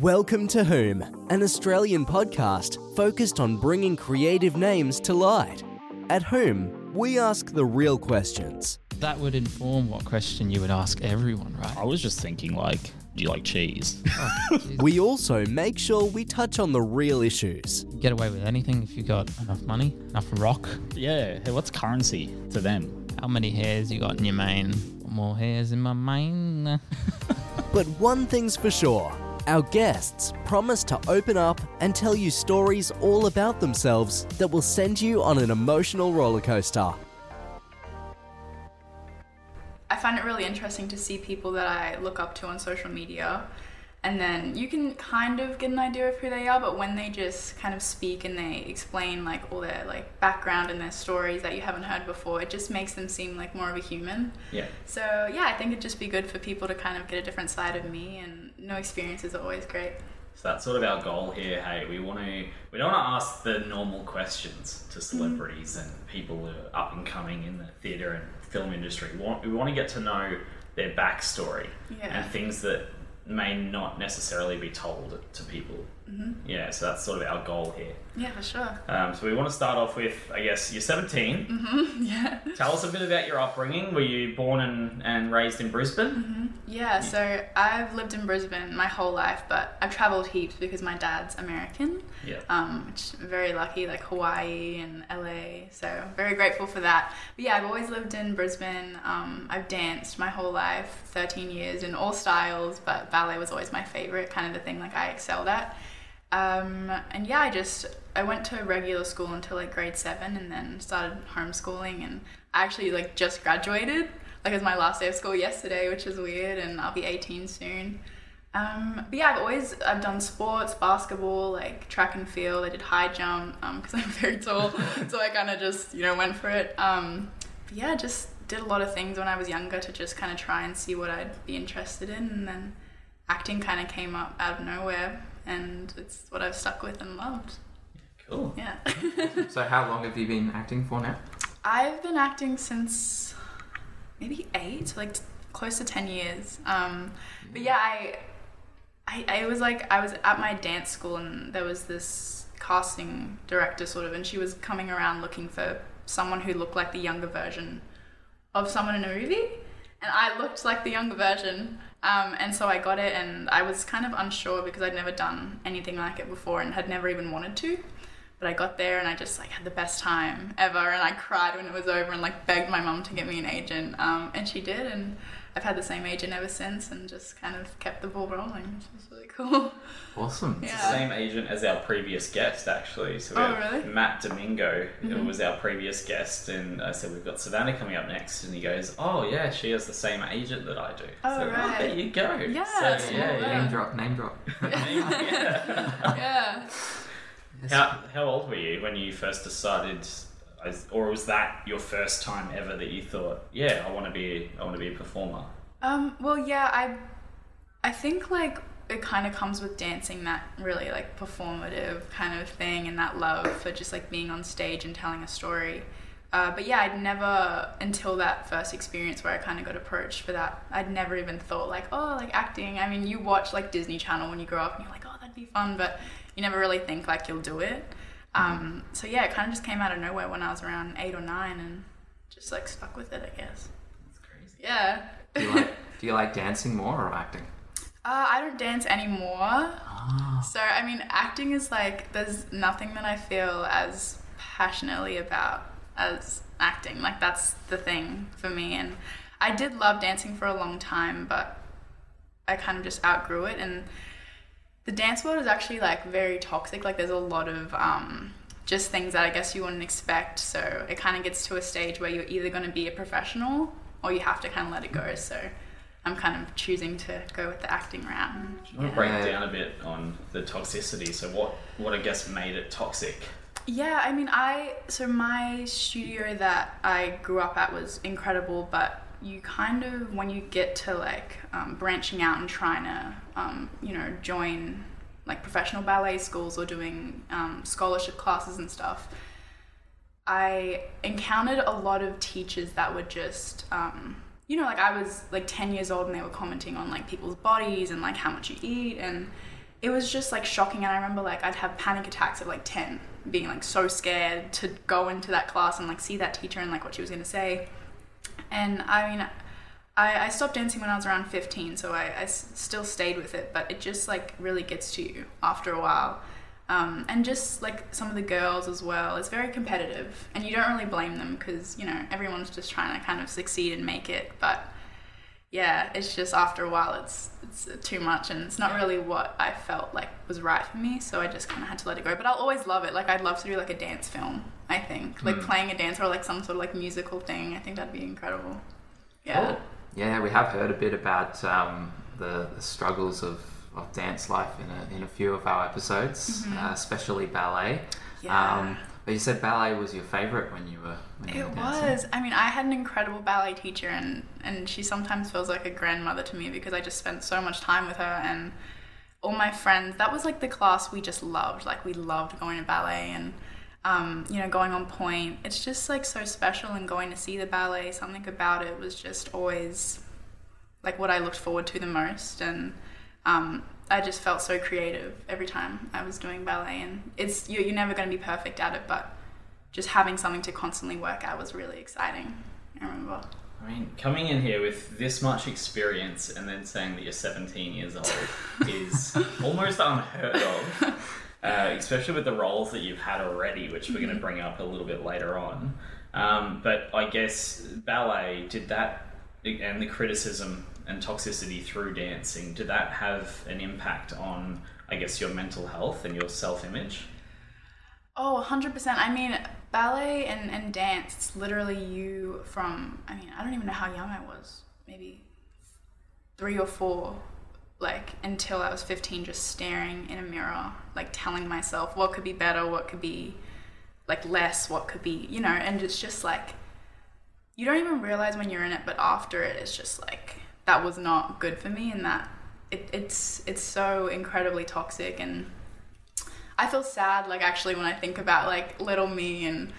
Welcome to Whom, an Australian podcast focused on bringing creative names to light. At Whom, we ask the real questions. That would inform what question you would ask everyone, right? I was just thinking, like, do you like cheese? Oh. We also make sure we touch on the real issues. Get away with anything if you've got enough money, enough rock. yeah. Hey, what's currency to them? How many hairs you got in your mane? More hairs in my mane. But one thing's for sure our guests promise to open up and tell you stories all about themselves that will send you on an emotional roller coaster. I find it really interesting to see people that I look up to on social media. And then you can kind of get an idea of who they are, but when they just kind of speak and they explain like all their like background and their stories that you haven't heard before, it just makes them seem like more of a human. Yeah. So yeah, I think it'd just be good for people to kind of get a different side of me and no experiences are always great. So that's sort of our goal here. Hey, we want to we don't want to ask the normal questions to Mm-hmm. celebrities and people who are up and coming in the theatre and film industry. We want, we want to get to know their backstory Yeah. and things that may not necessarily be told to people. Mm-hmm. Yeah, so that's sort of our goal here. Yeah, for sure. Um, so we want to start off with, I guess, you're 17. Mm-hmm. Yeah. Tell us a bit about your upbringing. Were you born and, and raised in Brisbane? Yeah, so I've lived in Brisbane my whole life, but I've travelled heaps because my dad's American. Yeah. Um, which I'm very lucky, like Hawaii and LA. So very grateful for that. But yeah, I've always lived in Brisbane. Um, I've danced my whole life, 13 years in all styles, but ballet was always my favorite, kind of the thing like I excelled at. Um, and yeah, I just I went to regular school until like grade seven, and then started homeschooling. And I actually like just graduated. Like it was my last day of school yesterday, which is weird, and I'll be 18 soon. Um, but yeah, I've always I've done sports, basketball, like track and field. I did high jump because I'm very tall, so I kind of just you know went for it. Um, but yeah, just did a lot of things when I was younger to just kind of try and see what I'd be interested in, and then acting kind of came up out of nowhere, and it's what I've stuck with and loved. Cool. Yeah, So how long have you been acting for now? I've been acting since maybe eight, like t- close to ten years. Um, but yeah, I, I, I was like, I was at my dance school, and there was this casting director sort of, and she was coming around looking for someone who looked like the younger version of someone in a movie, and I looked like the younger version. Um, and so I got it, and I was kind of unsure because I'd never done anything like it before and had never even wanted to. But I got there and I just like had the best time ever, and I cried when it was over and like begged my mum to get me an agent, um, and she did, and I've had the same agent ever since, and just kind of kept the ball rolling, which is really cool. Awesome. It's the same agent as our previous guest, actually. So we Oh, have really? Mm-hmm. Matt Domingo who was our previous guest, and I said we've got Savannah coming up next, and he goes, "Oh yeah, she has the same agent that I do." Oh, so, right. there you go. Yeah, so, that's yeah, cool, yeah. Name drop, name drop. yeah. yeah. how, how old were you when you first decided, as- or was that your first time ever that you thought, "Yeah, I want to be, I want to be a performer"? Um, well, yeah, I, I think like it kind of comes with dancing that really like performative kind of thing and that love for just like being on stage and telling a story. Uh, but yeah, I'd never until that first experience where I kind of got approached for that. I'd never even thought like, oh, like acting. I mean, you watch like Disney Channel when you grow up and you're like, oh, that'd be fun, but you never really think like you'll do it. Um, so yeah, it kind of just came out of nowhere when I was around eight or nine and just like stuck with it, I guess. That's crazy. Yeah. Do you like, do you like dancing more or acting? Uh, I don't dance anymore. Ah. So, I mean, acting is like, there's nothing that I feel as passionately about as acting. Like, that's the thing for me. And I did love dancing for a long time, but I kind of just outgrew it. And the dance world is actually like very toxic. Like, there's a lot of um, just things that I guess you wouldn't expect. So, it kind of gets to a stage where you're either going to be a professional or you have to kind of let it go. So, I'm kind of choosing to go with the acting route. I want to break down a bit on the toxicity. So what, what I guess made it toxic? Yeah, I mean, I so my studio that I grew up at was incredible, but you kind of when you get to like um, branching out and trying to um, you know join like professional ballet schools or doing um, scholarship classes and stuff, I encountered a lot of teachers that were just um, you know like I was like ten years old and they were commenting on like people's bodies and like how much you eat and it was just like shocking. And I remember like I'd have panic attacks at like 10, being like so scared to go into that class and like see that teacher and like what she was going to say. And I mean, I, I stopped dancing when I was around 15, so I, I s- still stayed with it, but it just like really gets to you after a while. Um, and just like some of the girls as well, it's very competitive, and you don't really blame them because you know everyone's just trying to kind of succeed and make it. But yeah, it's just after a while, it's it's too much, and it's not really what I felt like was right for me. So I just kind of had to let it go. But I'll always love it. Like I'd love to do like a dance film. I think like playing a dance or like some sort of like musical thing. I think that'd be incredible. Yeah. Cool. Yeah, we have heard a bit about um, the, the struggles of, of dance life in a, in a few of our episodes, uh, especially ballet. Mm-hmm. Yeah. Um, but you said ballet was your favorite when you were when you It were was. I mean, I had an incredible ballet teacher, and and she sometimes feels like a grandmother to me because I just spent so much time with her and all my friends. That was like the class we just loved. Like we loved going to ballet and. Um, you know, going on point. It's just like so special and going to see the ballet. Something about it was just always like what I looked forward to the most. And um, I just felt so creative every time I was doing ballet. And it's you're, you're never going to be perfect at it, but just having something to constantly work at was really exciting. I remember. I mean, coming in here with this much experience and then saying that you're 17 years old is almost unheard of, uh, especially with the roles that you've had already, which we're going to bring up a little bit later on. Um, but I guess ballet, did that, and the criticism and toxicity through dancing, did that have an impact on, I guess, your mental health and your self image? Oh, 100%. I mean, ballet and, and dance, it's literally you from, I mean, I don't even know how young I was. Maybe three or four, like, until I was 15, just staring in a mirror, like, telling myself what could be better, what could be, like, less, what could be, you know, and it's just like, you don't even realize when you're in it, but after it, it's just like, that was not good for me, and that it, it's, it's so incredibly toxic and I feel sad, like actually, when I think about like little me, and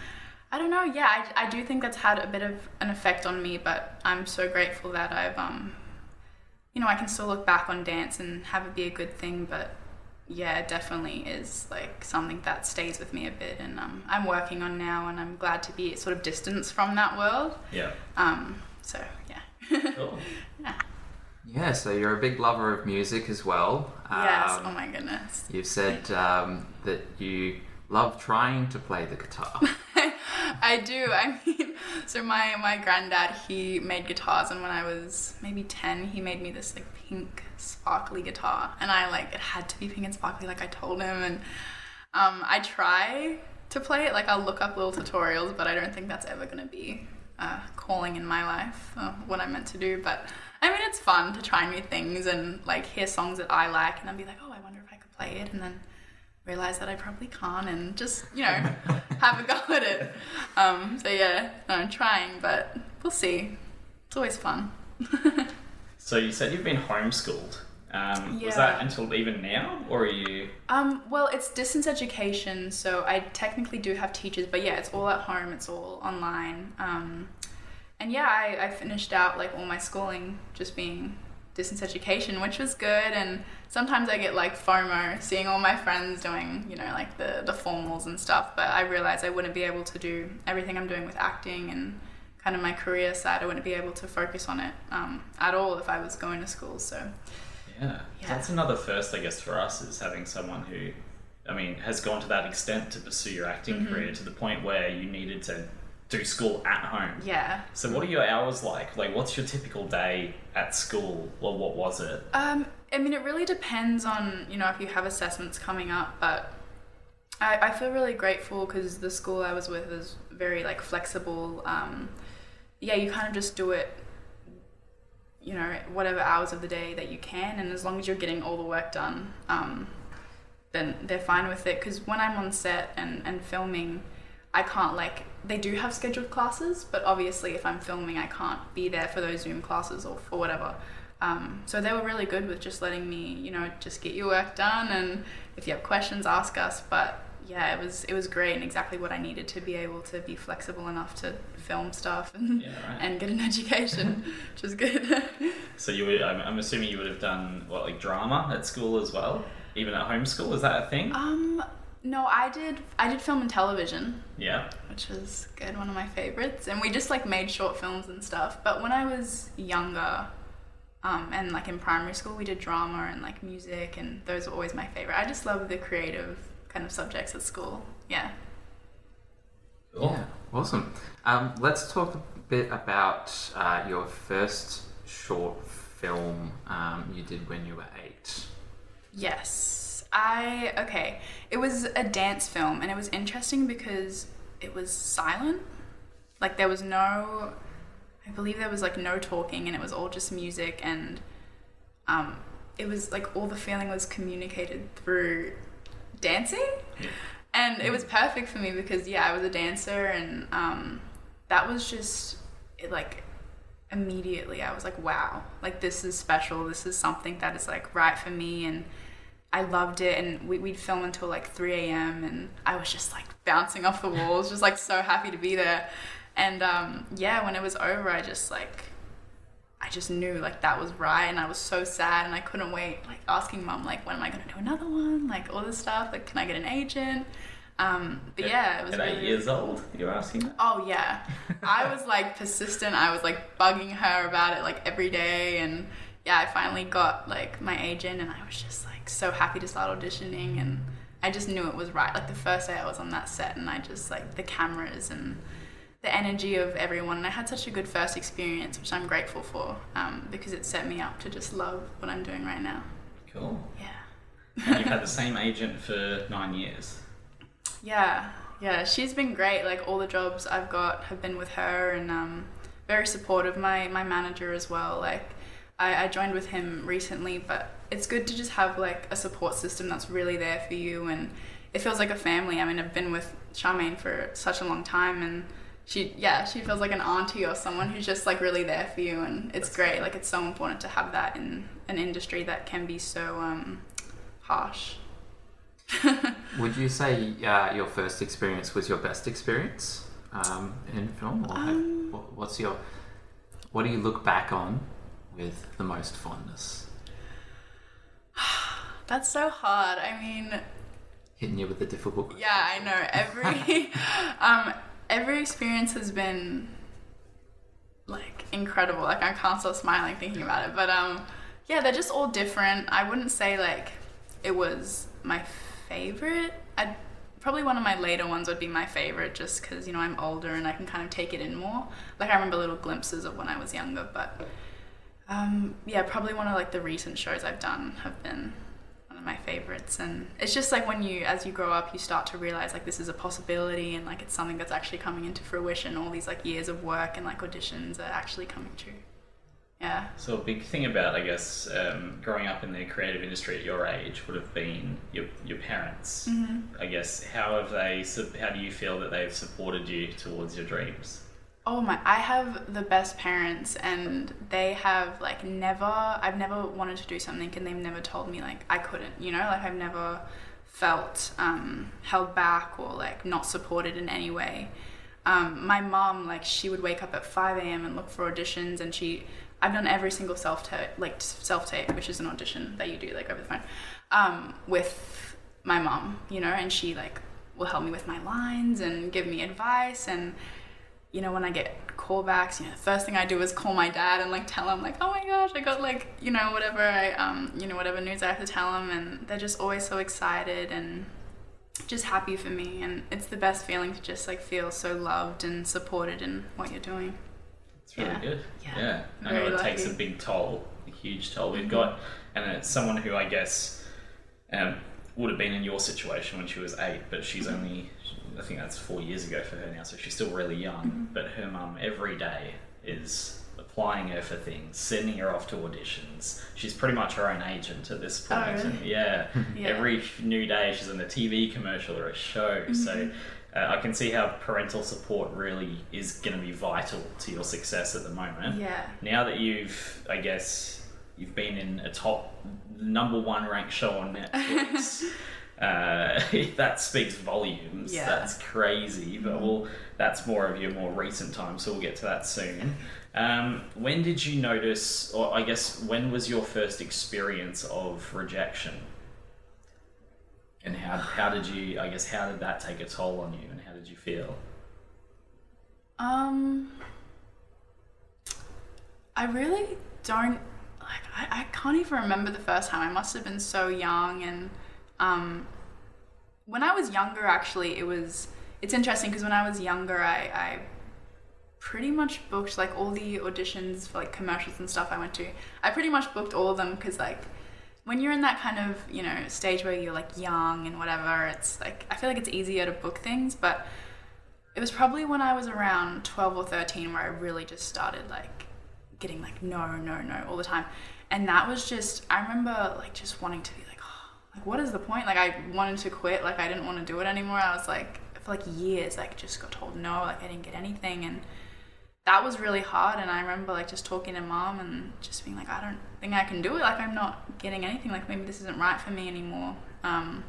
I don't know. Yeah, I, I do think that's had a bit of an effect on me, but I'm so grateful that I've um, you know, I can still look back on dance and have it be a good thing. But yeah, definitely is like something that stays with me a bit, and um, I'm working on now, and I'm glad to be sort of distanced from that world. Yeah. Um, so yeah. Cool. Yeah, so you're a big lover of music as well. yes. Um, oh my goodness. You've said um, that you love trying to play the guitar. I do. I mean, so my my granddad he made guitars, and when I was maybe ten, he made me this like pink sparkly guitar, and I like it had to be pink and sparkly, like I told him, and um, I try to play it. Like I'll look up little tutorials, but I don't think that's ever gonna be a calling in my life, uh, what I'm meant to do. But it's fun to try new things and like hear songs that I like, and then be like, oh, I wonder if I could play it, and then realize that I probably can't and just, you know, have a go at it. Um, so yeah, no, I'm trying, but we'll see. It's always fun. So you said you've been homeschooled. Um, Was that until even now, or are you? Um, well, it's distance education, so I technically do have teachers, but yeah, it's all at home, it's all online. Um, and yeah, I, I finished out like all my schooling just being distance education, which was good. And sometimes I get like FOMO seeing all my friends doing, you know, like the, the formals and stuff, but I realized I wouldn't be able to do everything I'm doing with acting and kind of my career side. I wouldn't be able to focus on it um, at all if I was going to school. So Yeah. Yeah. That's another first, I guess, for us is having someone who, I mean, has gone to that extent to pursue your acting Mm-hmm. career to the point where you needed to do school at home. yeah. So what are your hours like? Like, what's your typical day at school, or what was it? Um, I mean, it really depends on you know if you have assessments coming up, but I, I feel really grateful because the school I was with is very like flexible. Um, yeah, you kind of just do it, you know, whatever hours of the day that you can, and as long as you're getting all the work done, um, then they're fine with it. Because when I'm on set and and filming. I can't like they do have scheduled classes, but obviously if I'm filming, I can't be there for those Zoom classes or for whatever. Um, so they were really good with just letting me, you know, just get your work done, and if you have questions, ask us. But yeah, it was it was great and exactly what I needed to be able to be flexible enough to film stuff and Yeah, right. and get an education, which was good. So you would, I'm, I'm assuming you would have done what, like drama at school as well. even at home school? Is that a thing? Um, no, I did. I did film and television, yeah. which was good, one of my favorites. And we just like made short films and stuff. But when I was younger, um, and like in primary school, we did drama and like music, and those were always my favorite. I just love the creative kind of subjects at school. Yeah. Cool. Yeah, awesome. Um, let's talk a bit about uh, your first short film um, you did when you were eight. Yes. I okay. It was a dance film and it was interesting because it was silent. Like there was no I believe there was like no talking and it was all just music and um it was like all the feeling was communicated through dancing. Yeah. And it was perfect for me because yeah, I was a dancer and um that was just it like immediately I was like, wow, like this is special. This is something that is like right for me. And I loved it. And we, we'd film until like 3 a.m. And I was just like bouncing off the walls, just like so happy to be there. And um, yeah, when it was over, I just like, I just knew like that was right. And I was so sad and I couldn't wait, like asking mom, like, when am I going to do another one? Like all this stuff. Like, can I get an agent? Um, but yeah, it was At eight years old, you're asking that? Oh yeah. I was like persistent. I was like bugging her about it like every day and yeah, I finally got like my agent and I was just like so happy to start auditioning and I just knew it was right. Like the first day I was on that set and I just like the cameras and the energy of everyone and I had such a good first experience which I'm grateful for um, because it set me up to just love what I'm doing right now. Cool. Yeah. And you've had the same agent for nine years. Yeah, yeah, she's been great. Like all the jobs I've got have been with her, and um, very supportive. My my manager as well. Like I, I joined with him recently, but it's good to just have like a support system that's really there for you, and it feels like a family. I mean, I've been with Charmaine for such a long time, and she yeah she feels like an auntie or someone who's just like really there for you, and it's great. Like it's so important to have that in an industry that can be so um, harsh. Would you say uh, your first experience was your best experience um, in film? Or Um, what- what's your what do you look back on with the most fondness? That's so hard. I mean. Hitting you with the difficult. Yeah, I know. Every um every experience has been like incredible. Like I can't stop smiling thinking about it. But um yeah, they're just all different. I wouldn't say like it was my favorite. I probably one of my later ones would be my favorite just cuz you know I'm older and I can kind of take it in more. Like I remember little glimpses of when I was younger, but um yeah, probably one of like the recent shows I've done have been one of my favorites and it's just like when you as you grow up you start to realize like this is a possibility and like it's something that's actually coming into fruition all these like years of work and like auditions are actually coming true yeah So a big thing about, I guess, um, growing up in the creative industry at your age would have been your, your parents. Mm-hmm. I guess how have they? How do you feel that they've supported you towards your dreams? Oh my i have the best parents and they have like never i've never wanted to do something and they've never told me like i couldn't you know? Like i've never felt um, held back or like not supported in any way. Um, my mom like she would wake up at 5 a.m and look for auditions and she i've done every single self tape like self tape which is an audition that you do like over the phone um, with my mom you know? And she like will help me with my lines and give me advice and you know when i get callbacks you know the first thing i do is call my dad and like tell him like oh my gosh i got like you know whatever i um you know whatever news i have to tell him and they're just always so excited and just happy for me and it's the best feeling to just like feel so loved and supported in what you're doing It's really Yeah. good. Yeah. Yeah, I Very know it takes a big toll, a huge toll. We've Mhm. got, and it's someone who I guess um, would have been in your situation when she was eight, but she's Mhm. only, I think that's four years ago for her now, so she's still really young. Mhm. But her mum every day is applying her for things, sending her off to auditions. She's pretty much her own agent at this Oh, point. really? And yeah, yeah every new day she's in a TV commercial or a show. So Mhm. uh, I can see how parental support really is going to be vital to your success at the moment. yeah Now that you've, I guess, you've been in a top number one ranked show on Netflix. Uh, that speaks volumes. Yeah. That's crazy, but we'll, that's more of your more recent time, so we'll get to that soon. Um, when did you notice, or I guess, when was your first experience of rejection? And how how did you? I guess how did that take a toll on you, and how did you feel? Um, I really don't like. I, I can't even remember the first time. I must have been so young, and um, when I was younger, actually, it was. It's interesting because when I was younger, I, I pretty much booked like all the auditions for like commercials and stuff I went to. I pretty much booked all of them because like when you're in that kind of you know stage where you're like young and whatever, it's like I feel like it's easier to book things, but it was probably when I was around 12 or 13 where I really just started like getting like no, no, no all the time. And that was just, I remember like just wanting to be like, what is the point? Like I wanted to quit, like I didn't want to do it anymore. I was like, for like years, like just got told no, like I didn't get anything. And that was really hard. And I remember like just talking to mom and just being like, I don't think I can do it. Like I'm not getting anything. Like maybe this isn't right for me anymore. Um,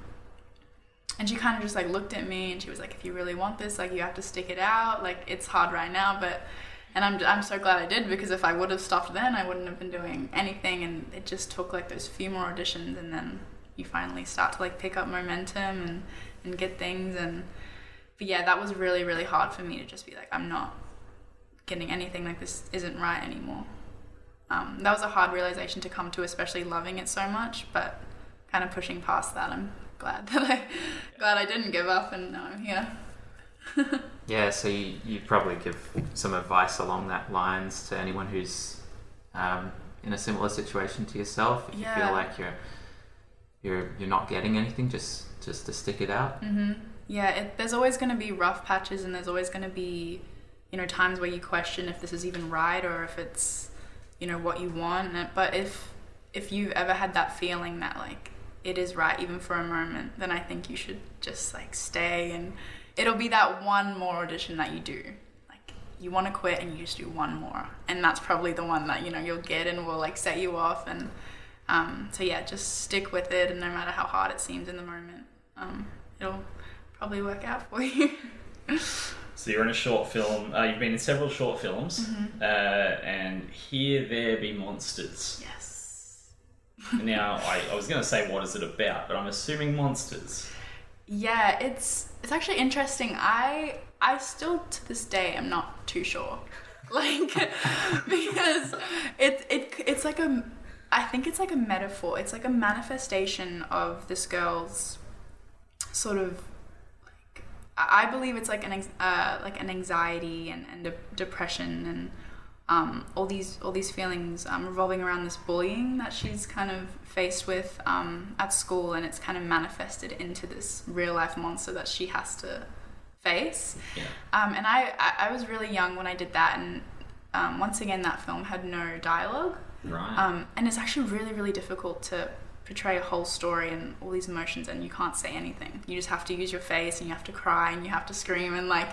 and she kind of just like looked at me and she was like if you really want this like you have to stick it out like it's hard right now but and I'm, I'm so glad I did because if I would have stopped then I wouldn't have been doing anything and it just took like those few more auditions and then you finally start to like pick up momentum and and get things and but yeah that was really really hard for me to just be like I'm not getting anything like this isn't right anymore um, that was a hard realization to come to especially loving it so much but kind of pushing past that I'm glad that I glad I didn't give up and now I'm here. Yeah, so you, you probably give some advice along that lines to anyone who's um, in a similar situation to yourself. If you feel like you're you're you're not getting anything, just just to stick it out. hmm Yeah, it, there's always going to be rough patches, and there's always going to be, you know, times where you question if this is even right or if it's, you know, what you want. But if if you've ever had that feeling that like it is right even for a moment, then I think you should just like stay, and it'll be that one more audition that you do. Like you want to quit, and you just do one more, and that's probably the one that you know you'll get and will like set you off and. Um, so yeah, just stick with it, and no matter how hard it seems in the moment, um, it'll probably work out for you. So you're in a short film. Uh, you've been in several short films, Mm-hmm. uh, and here there be monsters. yes. now, I, I was going to say what is it about, but I'm assuming monsters. Yeah, it's it's actually interesting. I I still to this day am not too sure, like because it it it's like a I think it's like a metaphor. It's like a manifestation of this girl's sort of like I believe it's like an uh, like an anxiety and and de- depression and um, all these all these feelings um, revolving around this bullying that she's kind of faced with um, at school, and it's kind of manifested into this real life monster that she has to face. Yeah. Um, and I, I I was really young when I did that, and um, once again that film had no dialogue. Right. Um, and it's actually really, really difficult to portray a whole story and all these emotions, and you can't say anything. You just have to use your face, and you have to cry, and you have to scream. And like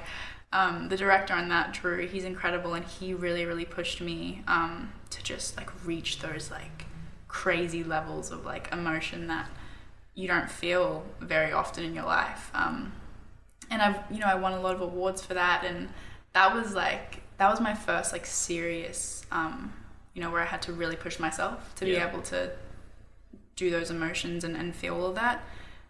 um, the director on that, Drew, he's incredible, and he really, really pushed me um, to just like reach those like crazy levels of like emotion that you don't feel very often in your life. Um, and I've you know I won a lot of awards for that, and that was like that was my first like serious um, you know where I had to really push myself to be able to do those emotions and, and feel all that.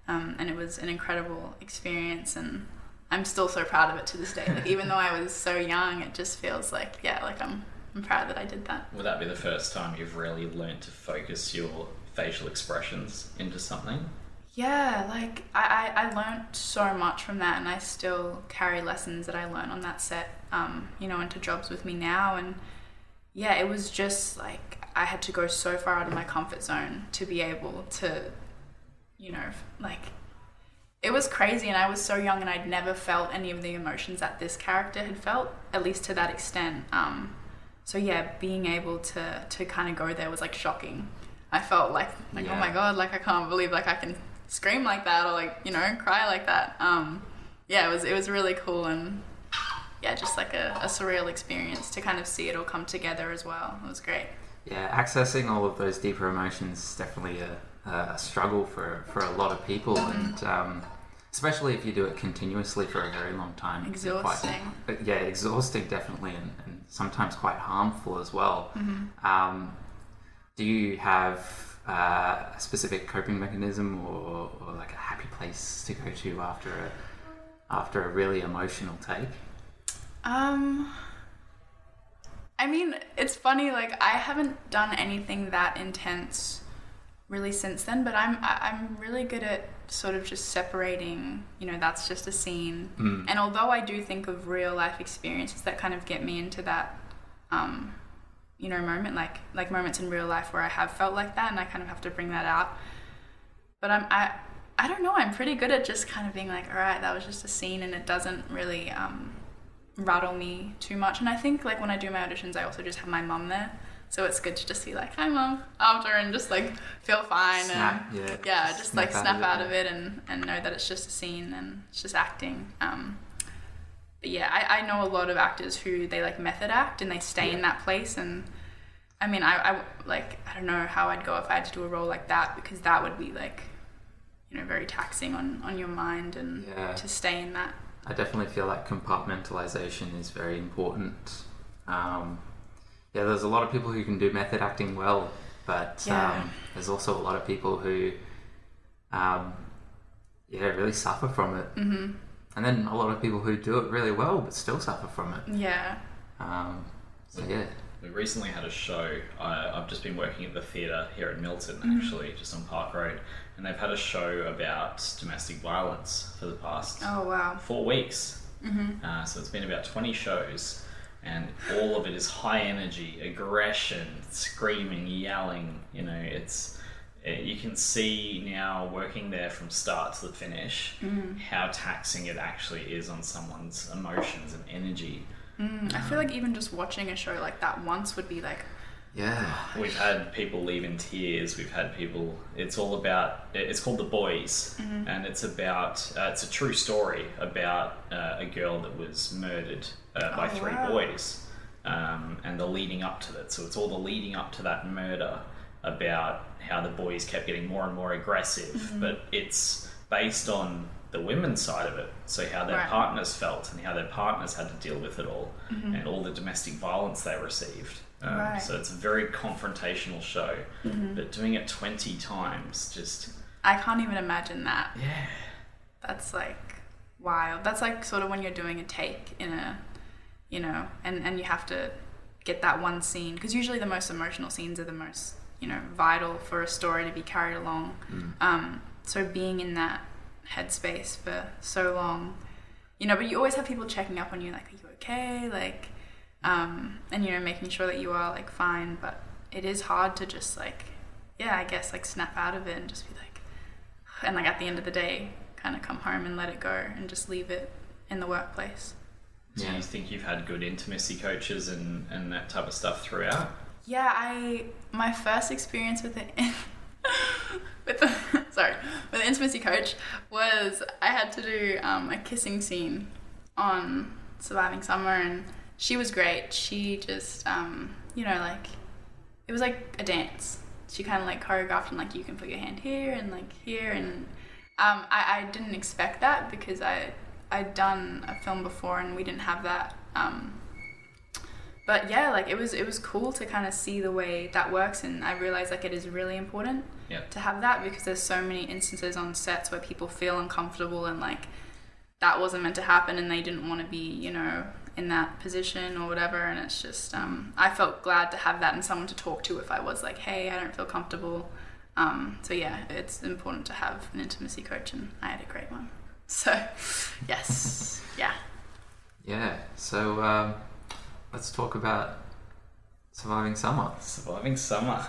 Um, and it was an incredible experience, and I'm still so proud of it to this day. Like even though I was so young, it just feels like yeah, like I'm I'm proud that I did that. Would that be the first time you've really learned to focus your facial expressions into something? Yeah, like I, I, I learned so much from that, and I still carry lessons that I learned on that set, um, you know, into jobs with me now. And yeah, it was just like I had to go so far out of my comfort zone to be able to, you know, like it was crazy. And I was so young, and I'd never felt any of the emotions that this character had felt, at least to that extent. Um, so yeah, being able to to kind of go there was like shocking. I felt like like oh my god, like I can't believe like I can scream like that or like you know cry like that. Um, yeah, it was it was really cool and yeah, just like a, a surreal experience to kind of see it all come together as well. It was great. Yeah, accessing all of those deeper emotions is definitely a, a struggle for, for a lot of people, and um, especially if you do it continuously for a very long time. be quite- Exhausting. uh, yeah, exhausting definitely, and, and sometimes quite harmful as well. Um, do you have uh, a specific coping mechanism or, or like a happy place to go to after a after a really emotional take? Um, I mean, it's funny. Like I haven't done anything that intense really since then, but I'm I'm really good at sort of just separating. You know, that's just a scene. Mm. And although I do think of real life experiences that kind of get me into that, um, you know, moment like like moments in real life where I have felt like that, and I kind of have to bring that out. But I'm I. I don't know. I'm pretty good at just kind of being like, all right, that was just a scene, and it doesn't really um, rattle me too much. And I think like when I do my auditions, I also just have my mum there, so it's good to just be like, "Hi, mum," after, and just like feel fine Snap, and yeah. yeah, just like Snap snap out out of of it. and and know that it's just a scene and it's just acting. Um, but yeah, I, I know a lot of actors who they like method act and they stay in that place and. I mean, I, I like I don't know how I'd go if I had to do a role like that because that would be like, you know, very taxing on on your mind and Yeah. to stay in that. I definitely feel like compartmentalization is very important. Um, yeah, there's a lot of people who can do method acting well, but Yeah. um, there's also a lot of people who, um, yeah, really suffer from it. Mm-hmm. And then a lot of people who do it really well but still suffer from it. Yeah. Um, so yeah, We recently had a show. I, I've just been working at the theatre here in Milton, Mm-hmm. actually, just on Park Road, and they've had a show about domestic violence for the past Oh wow. four weeks. Uh, so it's been about 20 shows, and all of it is high energy, aggression, screaming, yelling. You know, it's it, you can see now working there from start to the finish how taxing it actually is on someone's emotions and energy. Mm, I feel like even just watching a show like that once would be like, yeah, We've had people leave in tears. We've had people. It's all about. It's called The Boys, and it's about. Uh, it's a true story about uh, a girl that was murdered uh, by Oh, three wow. boys, um, and the leading up to that. So it's all the leading up to that murder about how the boys kept getting more and more aggressive. But it's based on the women's side of it. So how their Right. partners felt and how their partners had to deal with it all, and all the domestic violence they received. Um, Right. So it's a very confrontational show, Mm-hmm. but doing it 20 times just. I can't even imagine that. Yeah. That's like wild. That's like sort of when you're doing a take in a, you know, and and you have to get that one scene because usually the most emotional scenes are the most you know vital for a story to be carried along. Um, so being in that headspace for so long, you know, but you always have people checking up on you like, are you okay? Like, um, and you know, making sure that you are like fine. But it is hard to just like, yeah, I guess like snap out of it and just be like, and like at the end of the day, kind of come home and let it go and just leave it in the workplace. Do you think you've had good intimacy coaches and, and that type of stuff throughout? Yeah, I my first experience with it with the sorry with the intimacy coach was I had to do um, a kissing scene on Surviving Summer, and she was great. She just um, you know like it was like a dance. She kind of like choreographed and like you can put your hand here and like here, and um, I, I didn't expect that because I I'd done a film before and we didn't have that. Um, but yeah, like it was it was cool to kind of see the way that works, and I realized like it is really important Yeah. to have that because there's so many instances on sets where people feel uncomfortable and like that wasn't meant to happen, and they didn't want to be you know in that position or whatever, and it's just um, I felt glad to have that and someone to talk to if I was like, hey, I don't feel comfortable. Um, so yeah, it's important to have an intimacy coach, and I had a great one. So yes, yeah. yeah. So um, let's talk about surviving summer. Surviving Summer.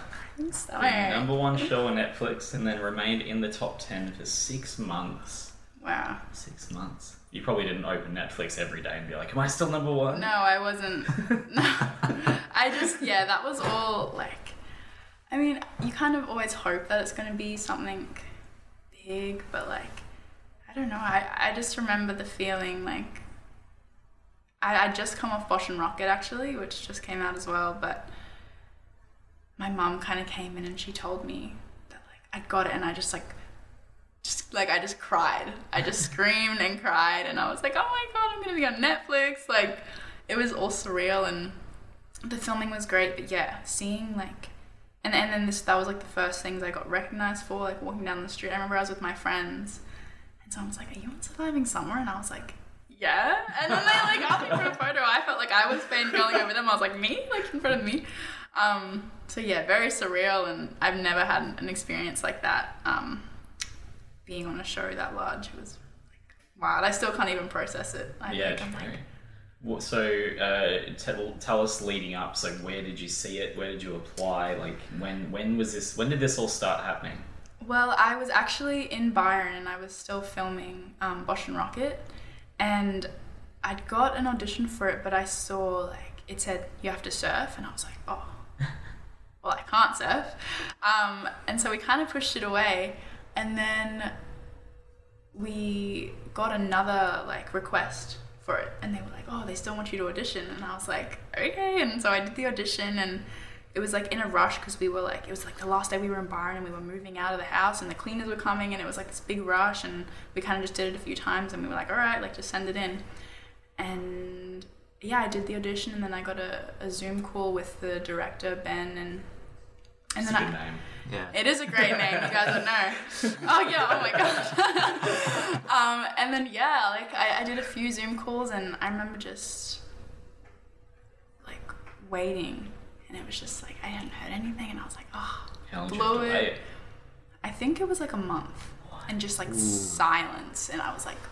So, The number one show on Netflix and then remained in the top 10 for six months. wow. Six months. You probably didn't open Netflix every day and be like, Am I still number one? No, I wasn't. No. I just, yeah, that was all like, I mean, you kind of always hope that it's going to be something big, but like, I don't know. I, I just remember the feeling like, I, I'd just come off Bosch and Rockit actually, which just came out as well, but my mum kind of came in and she told me that like I got it and I just like just like I just cried. I just screamed and cried and I was like, "Oh my god, I'm to be on Netflix." Like it was all surreal and the filming was great, but yeah, seeing like and and then this that was like the first things I got recognized for like walking down the street. I remember I was with my friends And someone was like, "Are you on Surviving Summer?" And I was like, "Yeah." And then they like asked me for a photo. I felt like I was fangirling over them. I was like, "Me?" Like in front of me. Um, so yeah, very surreal, and I've never had an experience like that. Um, being on a show that large, it was like, wild. I still can't even process it. I Yeah, think I'm true. like, What, so uh, tell, tell us leading up. So where did you see it? Where did you apply? Like when when was this? When did this all start happening? Well, I was actually in Byron and I was still filming um, Bosch and Rockit, and I'd got an audition for it, but I saw like it said you have to surf, and I was like, oh, well, I can't surf, um, and so we kind of pushed it away, and then we got another like request for it, and they were like, oh, they still want you to audition, and I was like, okay, and so I did the audition and it was like in a rush because we were like it was like the last day we were in Byron and we were moving out of the house and the cleaners were coming and it was like this big rush and we kind of just did it a few times and we were like all right like just send it in. And yeah I did the audition and then I got a, a Zoom call with the director Ben and and It's then a good I, name. Yeah. it is a great name. You guys don't know. Oh yeah. Oh my gosh. um, and then yeah, like I, I did a few Zoom calls, and I remember just like waiting, and it was just like I hadn't heard anything, and I was like, oh. How Blow you have to it. I think it was like a month, and just like silence, and I was like, God.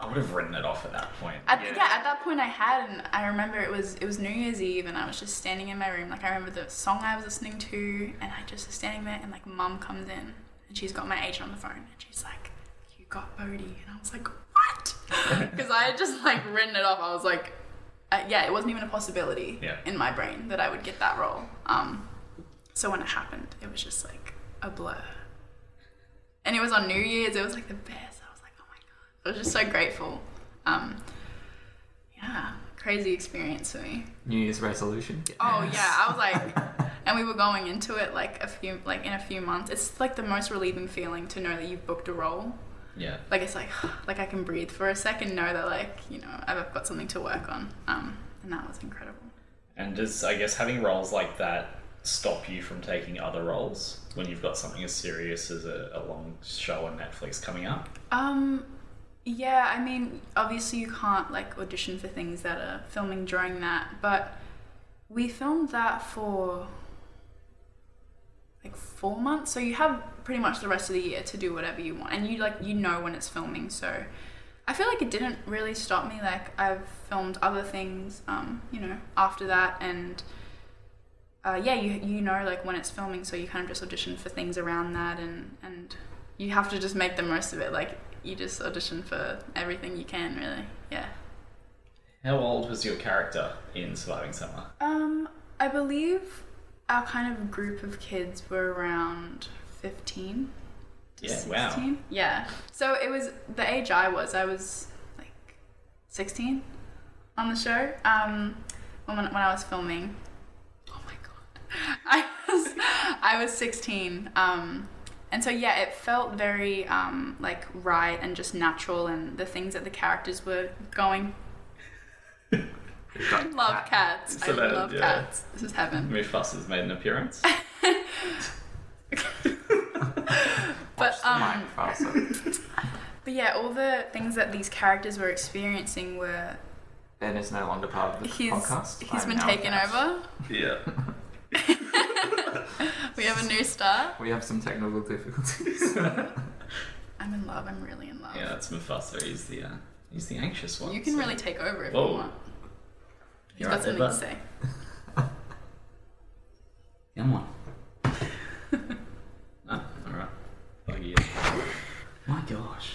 I would have written it off at that point. At, yeah. at that point I had, and I remember it was it was New Year's Eve, and I was just standing in my room. Like I remember the song I was listening to, and I just was standing there, and like Mum comes in, and she's got my agent on the phone, and she's like, "You got Bodhi," and I was like, "What?" Because I had just like written it off. I was like, uh, "Yeah, it wasn't even a possibility Yeah. in my brain that I would get that role." Um, so when it happened, it was just like a blur. And it was on New Year's. It was like the best. I was like, oh my god. I was just so grateful. Um, yeah, crazy experience for me. New Year's resolution. Oh yeah, I was like, and we were going into it like a few, like in a few months. It's like the most relieving feeling to know that you've booked a role. Yeah. Like it's like, like I can breathe for a second, know that like you know I've got something to work on. Um, and that was incredible. And does I guess having roles like that stop you from taking other roles when you've got something as serious as a, a long show on Netflix coming up? Um, yeah, I mean, obviously you can't like audition for things that are filming during that, but we filmed that for like four months, so you have pretty much the rest of the year to do whatever you want, and you like you know when it's filming, so. I feel like it didn't really stop me. Like I've filmed other things, um, you know, after that, and uh, yeah, you you know like when it's filming, so you kind of just audition for things around that, and and you have to just make the most of it. Like you just audition for everything you can, really. Yeah. How old was your character in Surviving Summer? Um, I believe our kind of group of kids were around fifteen. to Yeah, wow. Yeah. So it was the age I was. I was like sixteen on the show. Um, when when I was filming. Oh my god. I was I was sixteen. Um. And so yeah, it felt very um, like right and just natural, and the things that the characters were going. love cats. So I that- love yeah. cats. This is heaven. Mufasa has made an appearance. But um, but yeah, all the things that these characters were experiencing were Ben is no longer part of the he's podcast. he's I'm been taken over. yeah. We have a new star. We have some technical difficulties. I'm in love. I'm really in love. Yeah, that's Mufasa. He's the uh, he's the anxious one. You can so- really take over if Whoa. you want. He's You're got right something to say. Come on. ah, alright. Buggy. My gosh.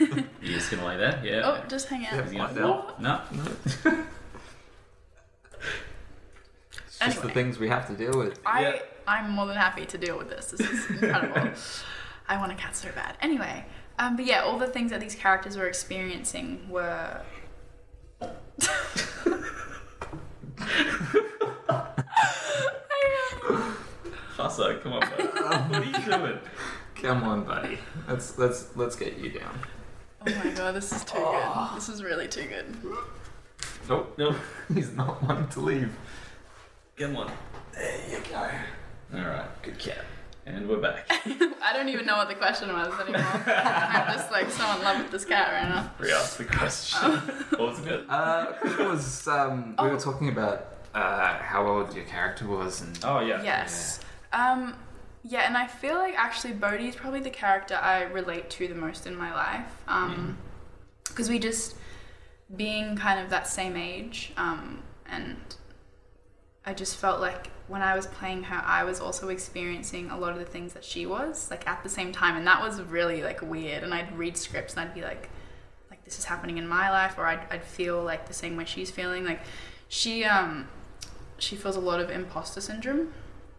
you just gonna lay there? Yeah. Oh, just hang out. Yeah. Is he gonna What? fall? No. It's just the things we have to deal with. I Yeah. I'm more than happy to deal with this. This is incredible. I want a cat so bad. Anyway, um, but yeah, all the things that these characters were experiencing were. Fassa, come on, bud. what are you doing? Come on, buddy. Let's let's let's get you down. Oh my god, this is too good. This is really too good. Nope, No. he's not wanting to leave. Come on. There you go. Alright, good cat. And we're back. I don't even know what the question was anymore. I'm just like so in love with this cat right now. Re-ask the question. Oh. what was it? Uh, it was um, we were talking about uh, how old your character was, and Oh yeah. Yes. Um, yeah, and I feel like actually Bodhi is probably the character I relate to the most in my life. Um, because we just being kind of that same age, um, and I just felt like when I was playing her, I was also experiencing a lot of the things that she was, like at the same time, and that was really like weird. And I'd read scripts and I'd be like, like this is happening in my life, or I'd, I'd feel like the same way she's feeling. Like she, um, she feels a lot of imposter syndrome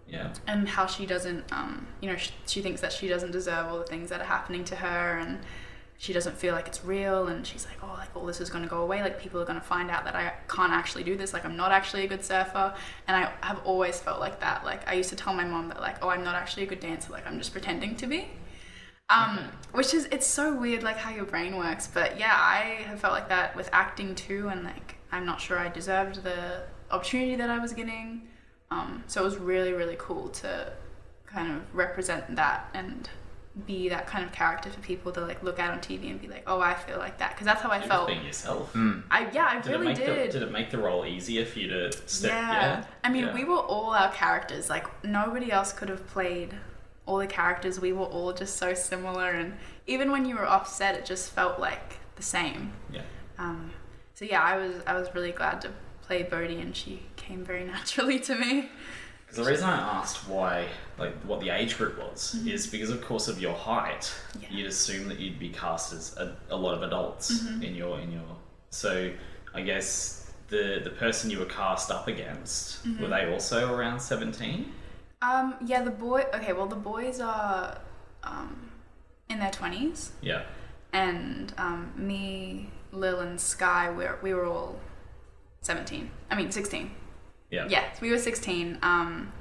Yeah. and how she doesn't um, you know she, she thinks that she doesn't deserve all the things that are happening to her and she doesn't feel like it's real and she's like oh like all this is going to go away. Like people are going to find out that i can't actually do this. Like i'm not actually a good surfer. And i have always felt like that. Like i used to tell my mom that like oh i'm not actually a good dancer. Like i'm just pretending to be. Um, which is it's so weird like how your brain works. But yeah i have felt like that with acting too and like i'm not sure i deserved the opportunity that i was getting. Um, so it was really, really cool to kind of represent that and be that kind of character for people to like look at on TV and be like, oh, I feel like that because that's how I You just felt. being yourself. I yeah, I Did really it make did. the Did it make the role easier for you to step? yeah. Yeah. I mean, Yeah. we were all our characters. Like nobody else could have played all the characters. We were all just so similar, and even when you were offset, it just felt like the same. Yeah. Um, so yeah, I was I was really glad to play Bodhi, and she came very naturally to me. Because the reason I asked why, like, what the age group was, is because, of course, of your height. Mm-hmm. Yeah. You'd assume that you'd be cast as a, a lot of adults Mm-hmm. in your in your. So, I guess the the person you were cast up against Mm-hmm. were they also around seventeen? Um, yeah, the boy. Okay, well, the boys are um, in their twenties, Yeah. and um, me, Lil, and Sky, we we were all seventeen. I mean, sixteen. Yeah. Yeah, so we were sixteen. Um,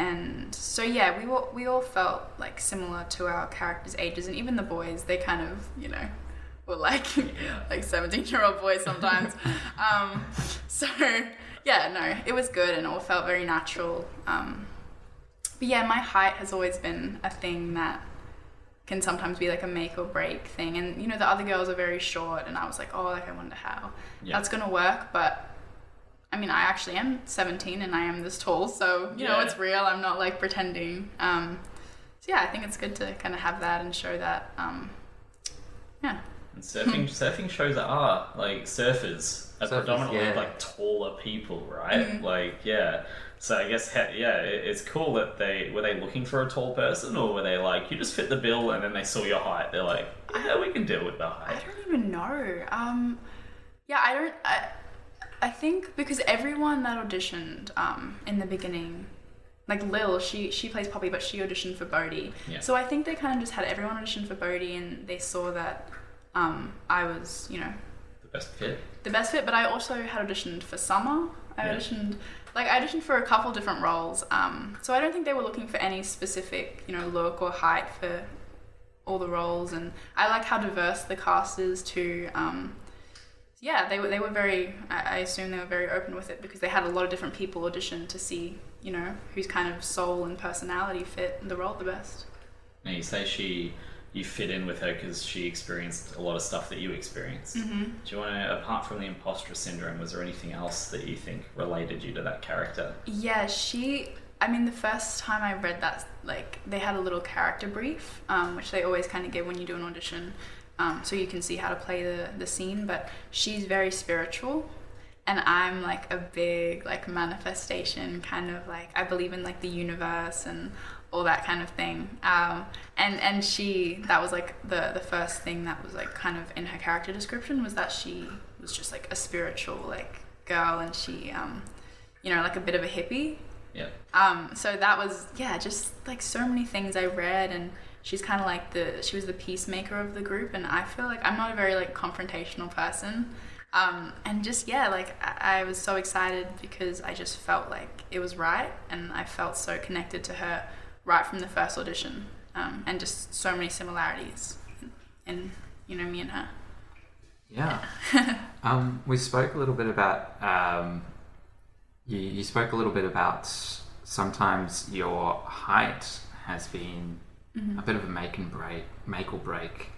and so yeah, we were we all felt like similar to our characters' ages, and even the boys, they kind of you know were like like seventeen year old boys sometimes. um, so yeah, no, it was good, and all felt very natural. Um, but yeah, my height has always been a thing that can sometimes be like a make or break thing. And you know, the other girls are very short, and I was like, oh, like I wonder how Yeah. that's gonna work. But I mean, I actually am 17 and I am this tall, so you know, it's real. I'm not like pretending. Um, so yeah, I think it's good to kind of have that and show that. Um, yeah. And surfing surfing shows are like surfers are Surfers, predominantly yeah. like taller people, right? Mm-hmm. Like yeah. So I guess yeah, it's cool that they were they looking for a tall person or were they like you just fit the bill and then they saw your height. They're like yeah, we can deal with the height. I don't even know. Um, yeah, I don't. I, I think because everyone that auditioned um, in the beginning, like Lil, she she plays Poppy, but she auditioned for Bodhi. Yeah. So I think they kind of just had everyone audition for Bodhi, and they saw that um, I was, you know, The best fit. the best fit. But I also had auditioned for Summer. I Yeah. auditioned. Like I auditioned for a couple different roles, um, so I don't think they were looking for any specific, you know, look or height for all the roles, and I like how diverse the cast is too. Um, yeah, they were they were very. I, I assume they were very open with it because they had a lot of different people audition to see, you know, whose kind of soul and personality fit the role the best. Now you say she you fit in with her because she experienced a lot of stuff that you experienced. Mm-hmm. Do you want to, apart from the imposter syndrome, was there anything else that you think related you to that character? Yeah, she. I mean, the first time I read that, like, they had a little character brief, um, which they always kind of give when you do an audition, um, so you can see how to play the, the scene. But she's very spiritual, and I'm like a big, like, manifestation kind of like, I believe in, like, the universe and all that kind of thing. Um, and, and she, that was like the, the first thing that was like kind of in her character description was that she was just like a spiritual, like, girl, and she, um, you know, like a bit of a hippie. Yeah. Um, so that was yeah, just like so many things I read, and she's kind of like the she was the peacemaker of the group, and I feel like I'm not a very like confrontational person, um, and just yeah, like I, I was so excited because I just felt like it was right, and I felt so connected to her right from the first audition, um, and just so many similarities in you know me and her. Yeah. um, we spoke a little bit about. Um, you, you spoke a little bit about sometimes your height has been Mm-hmm. a bit of a make and break, make or break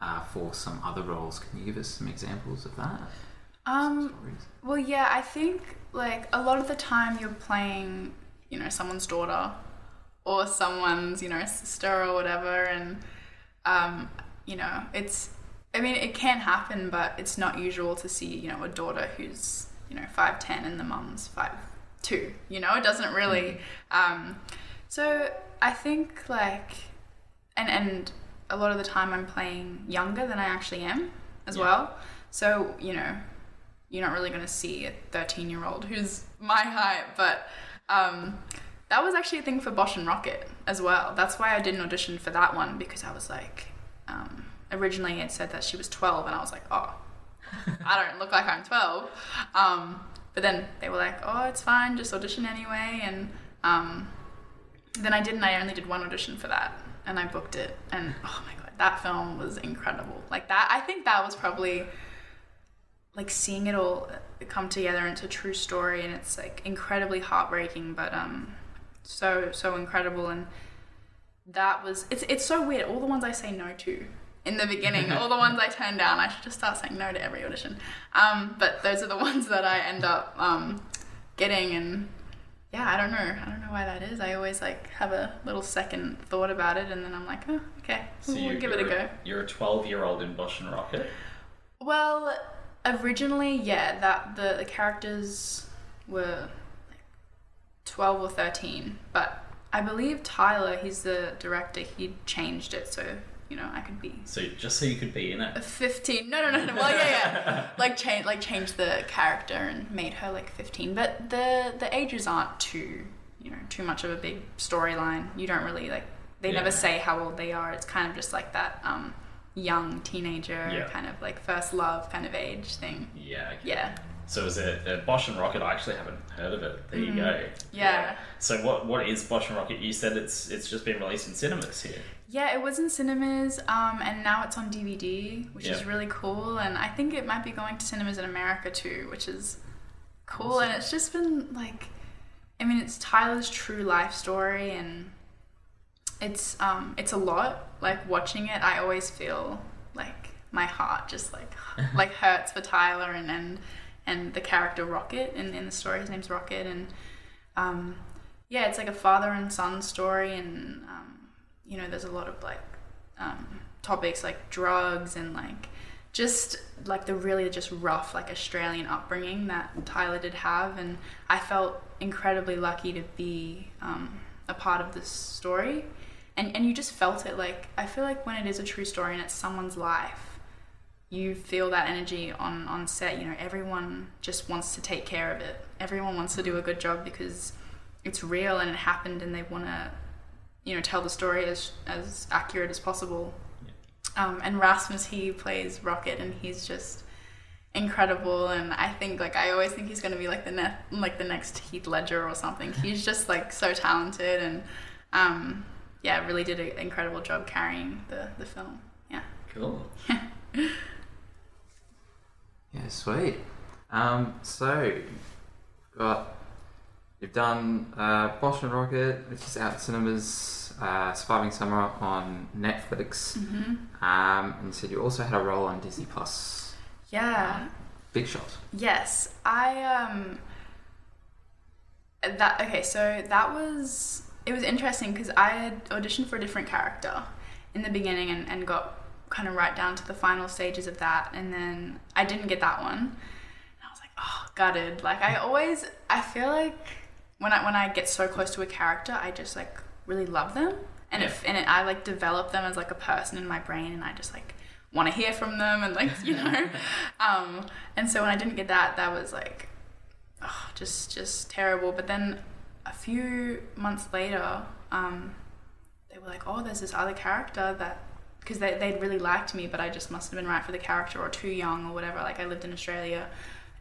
uh, for some other roles. Can you give us some examples of that? Um, well, yeah, I think like a lot of the time you're playing, you know, someone's daughter or someone's, you know, sister or whatever, and um, you know, it's. I mean, it can happen, but it's not usual to see, you know, a daughter who's, you know, five ten and the mum's five two. You know, it doesn't really. Um, so I think like, and and a lot of the time I'm playing younger than I actually am as Yeah. well. So you know, you're not really going to see a 13 year old who's my height, but um, that was actually a thing for Bosch and Rockit as well. That's why I did an audition for that one because I was like, um, originally it said that she was 12, and I was like, oh, I don't look like I'm 12. Um, but then they were like, oh, it's fine, just audition anyway. And um, then I didn't, I only did one audition for that, and I booked it. And oh my god, that film was incredible. Like that, I think that was probably like seeing it all come together into a true story and it's like incredibly heartbreaking but um so so incredible and that was it's it's so weird all the ones i say no to in the beginning all the ones i turn down i should just start saying no to every audition um but those are the ones that i end up um getting and yeah i don't know. I don't know why that is. I always like have a little second thought about it and then i'm like oh okay. So we'll you, give it a go. You're a 12 year old in Bosch and Rockit. Well, originally, yeah, that the, the characters were like 12 or 13, but I believe Tyler, he's the director, he changed it so, you know, I could be So just so you could be in it. 15. No, no, no, no. Well, yeah, yeah. like change like changed the character and made her like 15, but the the ages aren't too, you know, too much of a big storyline. You don't really like they Yeah. never say how old they are. It's kind of just like that um young teenager Yeah. kind of like first love kind of age thing. Yeah. Okay. Yeah. So is it uh, Bosch and Rockit? I actually haven't heard of it. There you go. Mm-hmm. Yeah. So what what is Bosch and Rockit? You said it's it's just been released in cinemas here. Yeah, it was in cinemas, um, and now it's on DVD, which is really cool. And I think it might be going to cinemas in America too, which is cool. And it's just been like, I mean, it's Tyler's true life story, and it's um, it's a lot. Like watching it, I always feel like my heart just like like hurts for Tyler and and and the character Rockit in in the story. His name's Rockit, and um, yeah, it's like a father and son story, and um, you know, there's a lot of like um, topics like drugs and like just like the really just rough like Australian upbringing that Tyler did have, and I felt incredibly lucky to be um, a part of this story, and and you just felt it. Like I feel like when it is a true story and it's someone's life, you feel that energy on on set. You know, everyone just wants to take care of it. Everyone wants to do a good job because it's real and it happened, and they want to you know tell the story as as accurate as possible. Um, and Rasmus he plays Rockit and he's just incredible and I think like I always think he's going to be like the ne- like the next Heath Ledger or something. He's just like so talented and um, yeah, really did an incredible job carrying the the film. Yeah. Cool. Yeah, yeah, sweet. Um, so, got you've done uh, Bosch and Rockit, which is out in cinemas, uh, Surviving Summer on Netflix. Mm-hmm. Um, and you said you also had a role on Disney Plus. Yeah. Big Shot. Yes, I um that okay, so that was it was interesting because I had auditioned for a different character in the beginning and, and got kind of right down to the final stages of that and then I didn't get that one. And I was like, oh gutted. Like I always I feel like when I when I get so close to a character I just like really love them. And if and it, I like develop them as like a person in my brain and I just like want to hear from them and like you know. Um and so when i didn't get that that was like oh, just just terrible. But then a few months later um they were like oh there's this other character that because they, they'd really liked me but i just must have been right for the character or too young or whatever. Like i lived in australia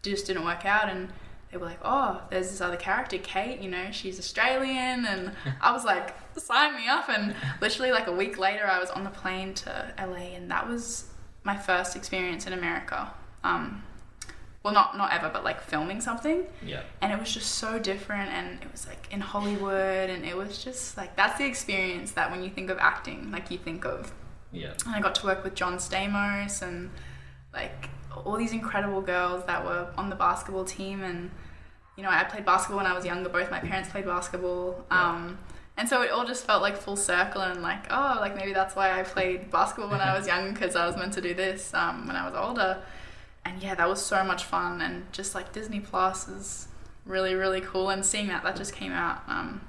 it just didn't work out. And they were like, oh, there's this other character, Kate, you know, she's Australian. And I was like, sign me up. And literally, like a week later, I was on the plane to LA, and that was my first experience in America. Um, well, not not ever, but like filming something, Yeah. and it was just so different, and it was like in Hollywood, and it was just like that's the experience that when you think of acting, like you think of Yeah. and I got to work with John Stamos and like all these incredible girls that were on the basketball team and you know I played basketball when I was younger. Both my parents played basketball. Um, and so it all just felt like full circle and like oh like maybe that's why I played basketball when I was young because I was meant to do this um, when I was older. And yeah that was so much fun. And just like Disney Plus is really really cool. And seeing that that just came out um,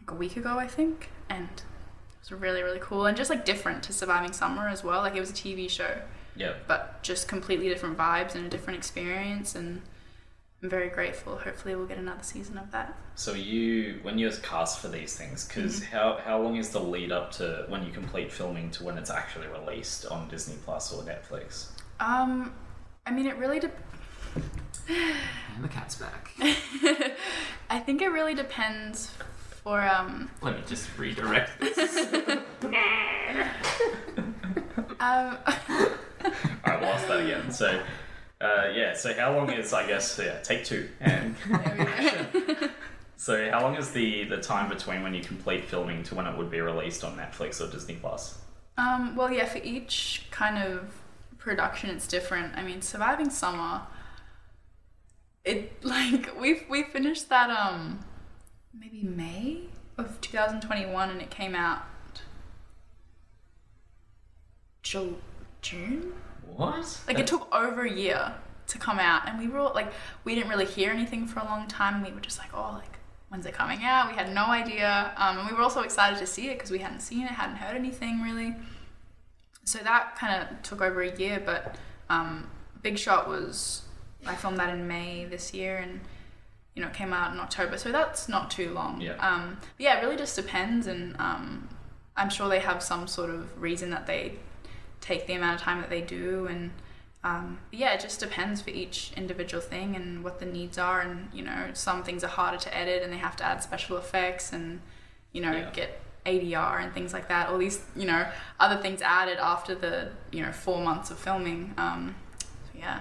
like a week ago I think. And it was really really cool. And just like different to surviving summer as well. Like it was a tv show Yeah. but just completely different vibes and a different experience and i'm very grateful hopefully we'll get another season of that So you, when you're cast for these things, because Mm-hmm. how how long is the lead up to when you complete filming to when it's actually released on Disney Plus or Netflix? um i mean it really de- And the cat's back. i think it really depends for um Let me just redirect this. um I lost that again. So. Uh, yeah, so how long is I guess yeah, take two and there we go. so how long is the the time between when you complete filming to when it would be released on Netflix or Disney Plus? Um, well, yeah, for each kind of production, it's different. I mean, Surviving Summer, it like we we finished that um maybe May of 2021, and it came out June. What? Like it took over a year to come out, and we were all, like we didn't really hear anything for a long time. We were just like, oh, like when's it coming out? We had no idea, um, and we were also excited to see it because we hadn't seen it, hadn't heard anything really. So that kind of took over a year, but um, Big Shot was I filmed that in May this year, and you know it came out in October, so that's not too long. Yeah. Um, but yeah, it really just depends, and um, I'm sure they have some sort of reason that they take the amount of time that they do and um, yeah it just depends for each individual thing and what the needs are and you know some things are harder to edit and they have to add special effects and you know Yeah. get ADR and things like that all these you know other things added after the you know four months of filming um, so yeah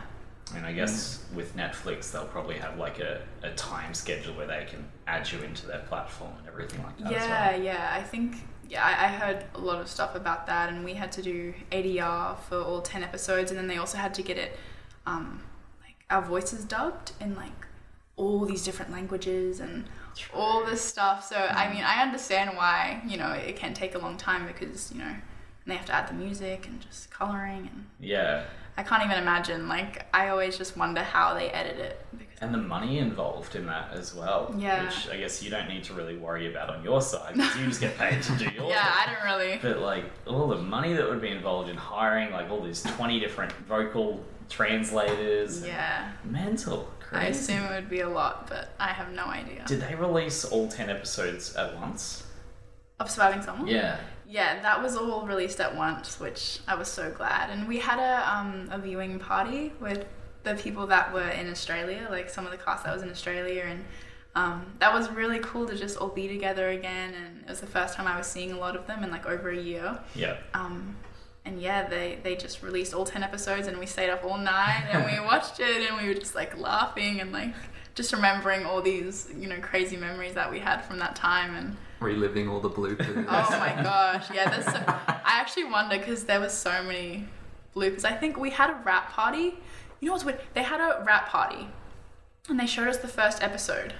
And I guess with Netflix, they'll probably have like a, a time schedule where they can add you into their platform and everything like that. yeah As well. yeah I think yeah I, I heard a lot of stuff about that and we had to do ADR for all 10 episodes and then they also had to get it um, like our voices dubbed in like all these different languages and all this stuff so I mean I understand why you know it can take a long time because you know and they have to add the music and just coloring and Yeah. I can't even imagine like I always just wonder how they edit it because And the money involved in that as well. Yeah. Which I guess you don't need to really worry about on your side because you just get paid to do your yeah thing. I don't really But like all the money that would be involved in hiring like all these 20 different vocal translators. yeah Mental. I assume it would be a lot but I have no idea Did they release all 10 episodes at once? of surviving summer Yeah. Yeah, that was all released at once, which I was so glad. And we had a um, a viewing party with the people that were in Australia, like some of the cast that was in Australia, and um, that was really cool to just all be together again. And it was the first time I was seeing a lot of them in like over a year. Yeah. Um, and yeah, they they just released all ten episodes, and we stayed up all night and we watched it, and we were just like laughing and like just remembering all these you know crazy memories that we had from that time and. Reliving all the bloopers. Oh my gosh, yeah. There's so, I actually wonder because there was so many bloopers. I think we had a rap party. You know what's weird? They had a rap party, and they showed us the first episode,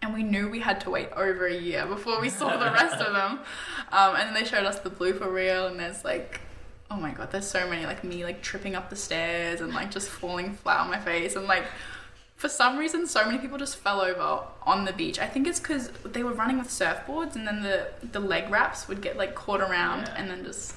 and we knew we had to wait over a year before we saw the rest of them. Um, and then they showed us the blooper reel, and there's like, oh my god, there's so many like me like tripping up the stairs and like just falling flat on my face, and like for some reason, so many people just fell over on the beach. I think it's because they were running with surfboards, and then the the leg wraps would get like caught around, Yeah. and then just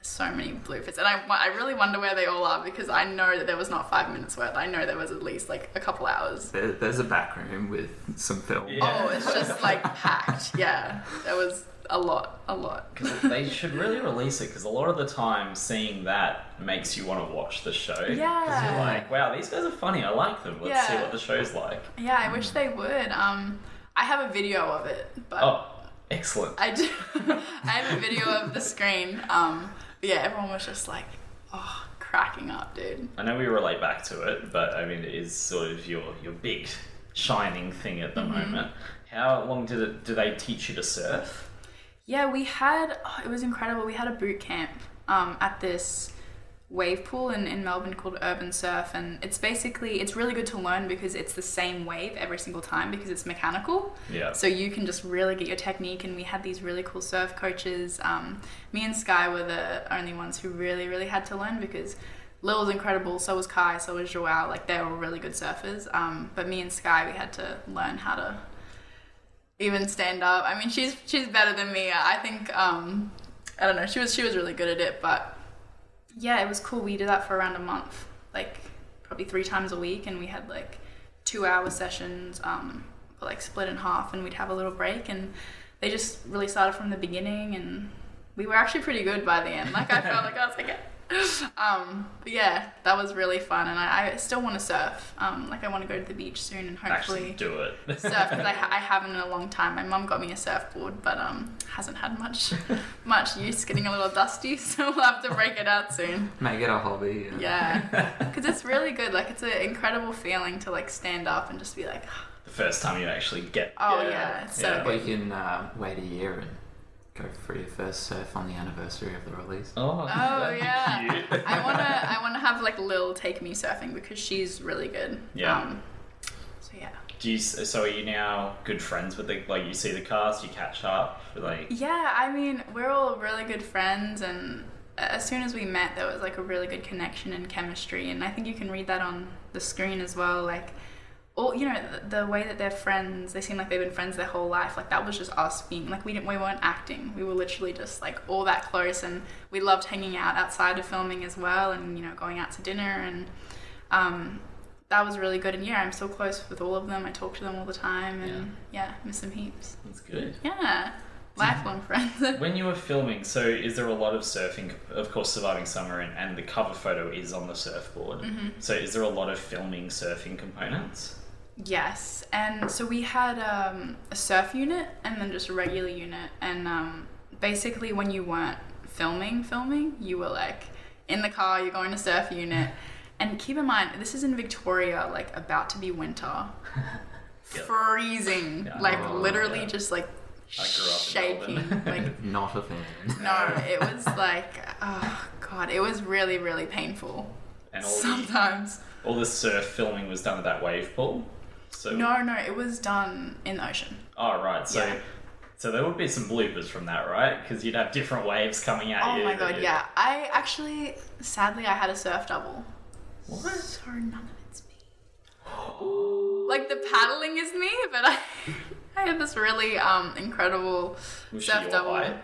there's so many bloopers. And I, I really wonder where they all are because I know that there was not five minutes worth. I know there was at least like a couple hours. There, there's a back room with some film. Yeah. Oh, it's just like packed. Yeah, there was a lot, a lot. they should really release it because a lot of the time seeing that makes you want to watch the show. Because Yeah. you're like, wow, these guys are funny. I like them. Let's see what the show's like. Yeah, I wish they would. Um, I have a video of it, but Oh, excellent. I do. I have a video of the screen. Um, but yeah, everyone was just like, oh, cracking up, dude. I know we relate back to it, but I mean, it is sort of your your big shining thing at the Mm-hmm. moment. How long did it? Do they teach you to surf? Yeah, we had oh, it was incredible. We had a boot camp um, at this wave pool in, in Melbourne called Urban Surf and it's basically it's really good to learn because it's the same wave every single time because it's mechanical. Yeah. So you can just really get your technique and we had these really cool surf coaches. Um, me and Sky were the only ones who really, really had to learn because Lil was incredible, so was Kai, so was Joao. Like they were really good surfers. Um, but me and Sky we had to learn how to even stand up. I mean, she's she's better than me. I think um, I don't know. She was she was really good at it, but yeah, it was cool. We did that for around a month, like probably three times a week, and we had like two hour sessions, um, but, like split in half, and we'd have a little break, and they just really started from the beginning, and we were actually pretty good by the end. Like I felt like I was like. Um, but yeah, that was really fun, and I, I still want to surf. Um, like I want to go to the beach soon and hopefully Actually, do it. surf because I, I haven't in a long time. My mum got me a surfboard, but um, hasn't had much much use. Getting a little dusty, so we'll have to break it out soon. Make it a hobby. Yeah, because it's really good. Like it's an incredible feeling to like stand up and just be like, the first time you actually get. Oh, yeah, it's so Or you can uh, wait a year and go for your first surf on the anniversary of the release. Oh, oh that'd yeah. cute. I wanna I wanna have like Lil take me surfing because she's really good. Yeah. Um, so yeah. Do you, so are you now good friends with the like you see the cast, you catch up, like Yeah, I mean, we're all really good friends, and as soon as we met, there was like a really good connection and chemistry, and I think you can read that on the screen as well. Like, all you know, the, the way that they're friends, they seem like they've been friends their whole life. Like that was just us being like we didn't we weren't acting. We were literally just like all that close, and we loved hanging out outside of filming as well, and you know, going out to dinner and. Um, that was really good, and yeah, I'm still close with all of them. I talk to them all the time, and yeah, miss them heaps. that's good. Yeah, lifelong friends. When you were filming, so is there a lot of surfing? Of course, surviving summer, and, and the cover photo is on the surfboard. Mm-hmm. So is there a lot of filming surfing components? Yes, and so we had um, a surf unit and then just a regular unit, and um, basically when you weren't filming, filming, you were like in the car, you're going to surf unit. And keep in mind, this is in Victoria, like about to be winter. Freezing. Yeah. like Oh, literally yeah. just like I grew up in shaking. Like Not a fan. no, it was like oh god, it was really, really painful. And all the, Sometimes. all the surf filming was done at that wave pool. So No, no, it was done in the ocean. Oh right, so Yeah. so there would be some bloopers from that, right? Because you'd have different waves coming at you. Oh my that god, you- yeah. I actually, sadly, I had a surf double. What? So none of it's me. like the paddling is me, but I, I had this really um incredible Was she surf your double. height?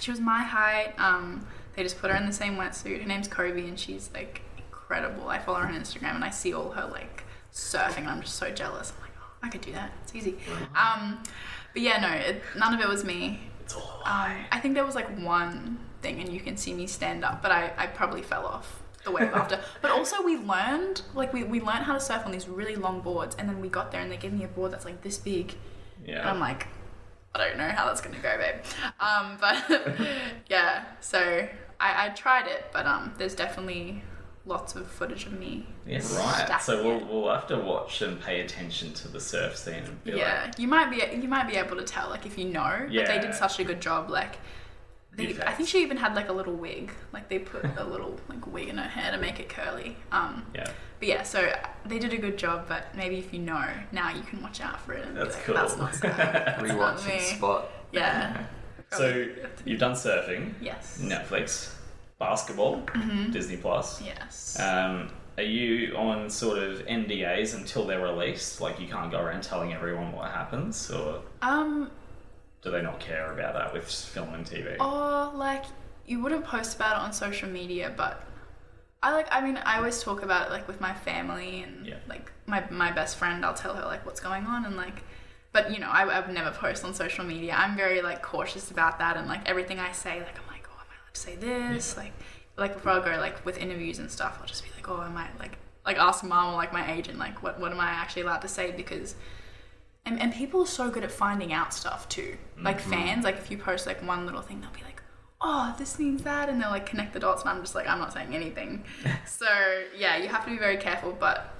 She was my height. Um, they just put her in the same wetsuit. Her name's Kobe, and she's like incredible. I follow her on Instagram, and I see all her like surfing, and I'm just so jealous. I'm like, oh, I could do that. It's easy. Um, but yeah, no, it, none of it was me. It's all Um, I think there was like one thing, and you can see me stand up, but I, I probably fell off the wave after. But also, we learned like we, we learned how to surf on these really long boards, and then we got there, and they gave me a board that's like this big, yeah. and I'm like, I don't know how that's gonna go, babe. Um, but yeah, so I, I tried it, but um, there's definitely lots of footage of me. Yes, right. So we'll we'll have to watch and pay attention to the surf scene and be Yeah, you might be you might be able to tell like if you know, but they did such a good job. Like, they, I think she even had like a little wig. Like they put a little like wig in her hair to make it curly. Um, yeah. but yeah, so they did a good job. But maybe if you know now, you can watch out for it. And That's like, cool. That's not sad. That's not Rewatch me. and spot. Yeah. So you've done surfing, Yes. Netflix, basketball, Mm-hmm. Disney Plus. Yes. Um, are you on sort of NDAs until they're released? Like you can't go around telling everyone what happens, or um. do they not care about that with film and TV? Or like you wouldn't post about it on social media, but I like. I mean, I always talk about it like with my family and Yeah. like my my best friend. I'll tell her like what's going on and like. But you know, I, I would never post on social media. I'm very like cautious about that and like everything I say. Like I'm like, say this? Like, like before I go like with interviews and stuff, I'll just be like, oh, I might like like ask mom or like my agent like what what am I actually allowed to say because and, and people are so good at finding out stuff too. Like fans, like if you post like one little thing, they'll be like, oh, this means that, and they'll like connect the dots, and I'm just like, I'm not saying anything. so yeah, you have to be very careful, but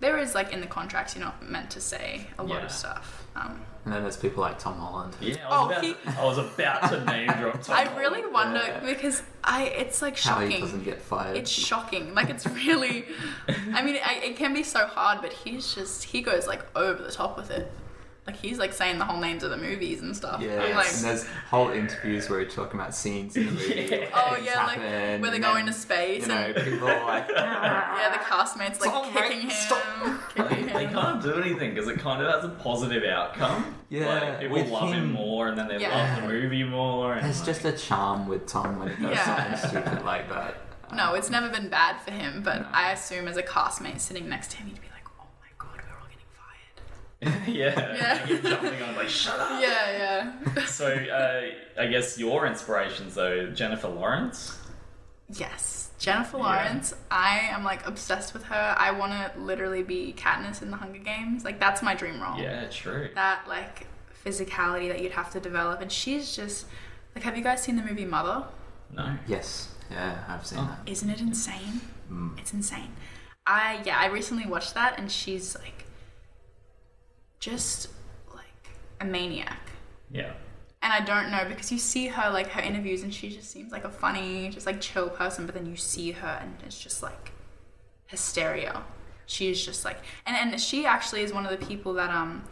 there is like in the contracts, you're not meant to say a lot Yeah. of stuff. Um, And then there's people like Tom Holland. Yeah, I was, Oh, about, he- I was about to name drop Tom I Holland. really wonder Yeah. because I it's like shocking. How he shocking. doesn't get fired. It's shocking. Like it's really. I mean, I, it can be so hard, but he's just he goes like over the top with it. Like he's like saying the whole names of the movies and stuff. yeah, I'm like, and there's whole interviews where he's talking about scenes in the movie. Yeah. where oh yeah, like where they and go then, into space You know, and people are like, ah, yeah, the castmates like Tom, kicking mate, him, stop. kicking They him. can't do anything because it kind of has a positive outcome. Yeah, like, people love him, him- more, and then they Yeah. love the movie more. And There's like- just a charm with Tom when he does Yeah. something stupid like that. No, it's never been bad for him, but No. I assume as a castmate sitting next to him, he'd be like, oh my god, we're all getting fired. yeah, Yeah. Like, you're jumping on like shut up. Yeah, yeah. So uh, I guess your inspirations though, Jennifer Lawrence. Yes, Jennifer Yeah. Lawrence. I am like obsessed with her. I want to literally be Katniss in the Hunger Games. Like that's my dream role. Yeah, true. That like physicality that you'd have to develop, and she's just like. Have you guys seen the movie Mother? No. Yes, yeah, I've seen Oh. that. Isn't it insane? Mm. It's insane. I yeah, I recently watched that, and she's like just like a maniac. Yeah. And I don't know because you see her like her interviews and she just seems like a funny, just like chill person, but then you see her and it's just like hysteria. She is just like and, and she actually is one of the people that um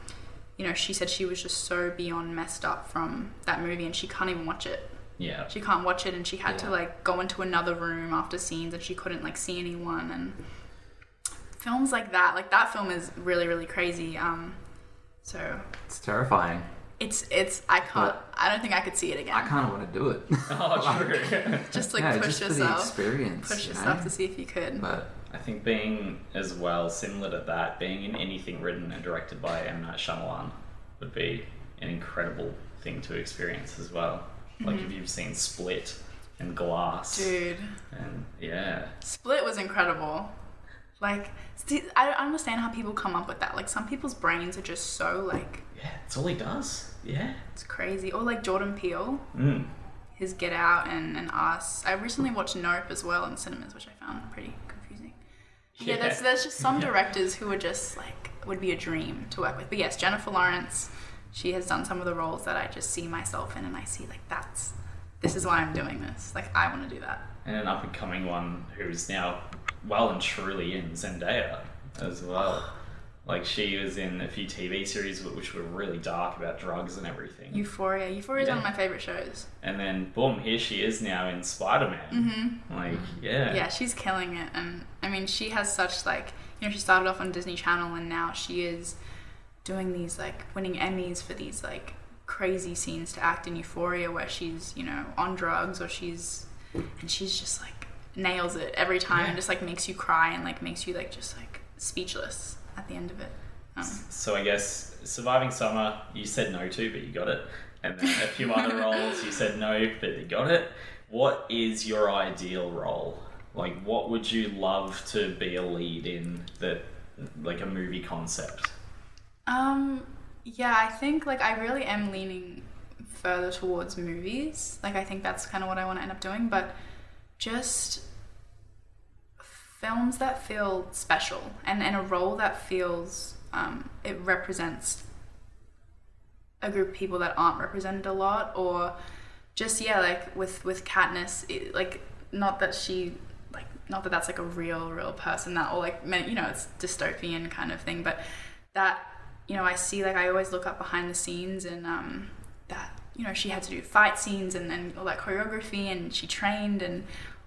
you know, she said she was just so beyond messed up from that movie and she can't even watch it. Yeah. She can't watch it and she had to like go into another room after scenes and she couldn't like see anyone and films like that, like that film is really, really crazy. Um so It's terrifying. it's it's I can't But- I don't think I could see it again. I kind of want to do it. Oh, true. just like yeah, push just for the yourself experience. push you yourself know? to see if you could But I think being as well similar to that, being in anything written and directed by M Night Shyamalan would be an incredible thing to experience as well. Like if you've seen Split and Glass, Mm-hmm. dude and yeah, split was incredible like i don't understand how people come up with that. Like some people's brains are just so like yeah, that's all he does. Yeah. it's crazy. Or like jordan peele. Mm. his get out and, and us. I recently watched nope as well in cinemas which i found pretty confusing. Yeah, there's, there's just some Yeah. directors who are just like would be a dream to work with. But yes jennifer lawrence she has done some of the roles that i just see myself in and i see like that's this is why i'm doing this. Like i want to do that. And an up and coming one who's now well and truly in Zendaya as well. Like she was in a few TV series which were really dark about drugs and everything. euphoria euphoria is one of my favorite shows and then boom, here she is now in Spider Man. mm-hmm. Like yeah, yeah she's killing it and i mean she has such like you know she started off on disney channel and now she is doing these like winning emmys for these like crazy scenes to act in euphoria where she's you know on drugs or she's and she's just like nails it every time Yeah. and just like makes you cry and like makes you like just like speechless at the end of it um, So I guess surviving summer, you said no to, but you got it. And then a few other roles, you said no, but you got it. What is your ideal role? Like, what would you love to be a lead in that, like a movie concept? Um, yeah, I think like I really am leaning further towards movies. Like I think that's kind of what I want to end up doing, but just films that feel special and, and a role that feels um, it represents a group of people that aren't represented a lot or just yeah like with with Katniss it, like not that she like not that that's like a real real person that or like you know it's dystopian kind of thing but that you know I see like I always look up behind the scenes and um that you know she had to do fight scenes and then all that choreography and she trained and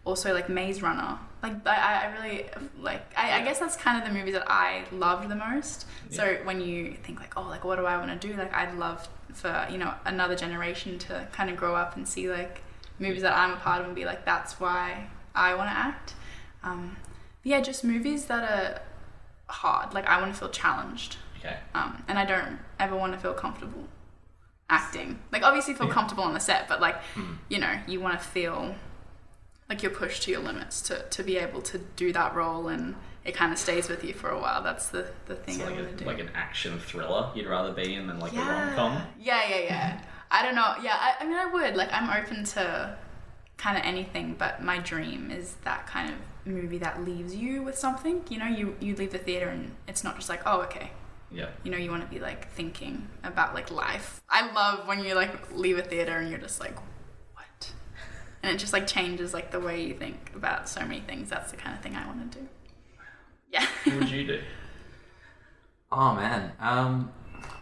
also like Maze Runner. Like I, I really like I, I guess that's kind of the movies that I loved the most. So when you think like oh like what do I want to do? Like I'd love for you know another generation to kind of grow up and see like movies that I'm a part of and be like that's why I want to act. Um, yeah just movies that are hard. Like I want to feel challenged. Okay. um, and I don't ever want to feel comfortable acting. Like obviously feel Yeah. comfortable on the set, but like you know you want to feel like you're pushed to your limits to, to be able to do that role and it kind of stays with you for a while. That's the the thing So like, a, like an action thriller you'd rather be in than like a rom com? yeah, yeah, yeah. I don't know. Yeah, I, I mean I would like I'm open to kind of anything. But my dream is that kind of movie that leaves you with something. You know, you you leave the theater and it's not just like, oh, okay. Yeah. You know, you want to be like thinking about like life. I love when you like leave a theater and you're just like? And it just like changes like the way you think about so many things. That's the kind of thing I want to do. Yeah. What would you do? Oh man, um,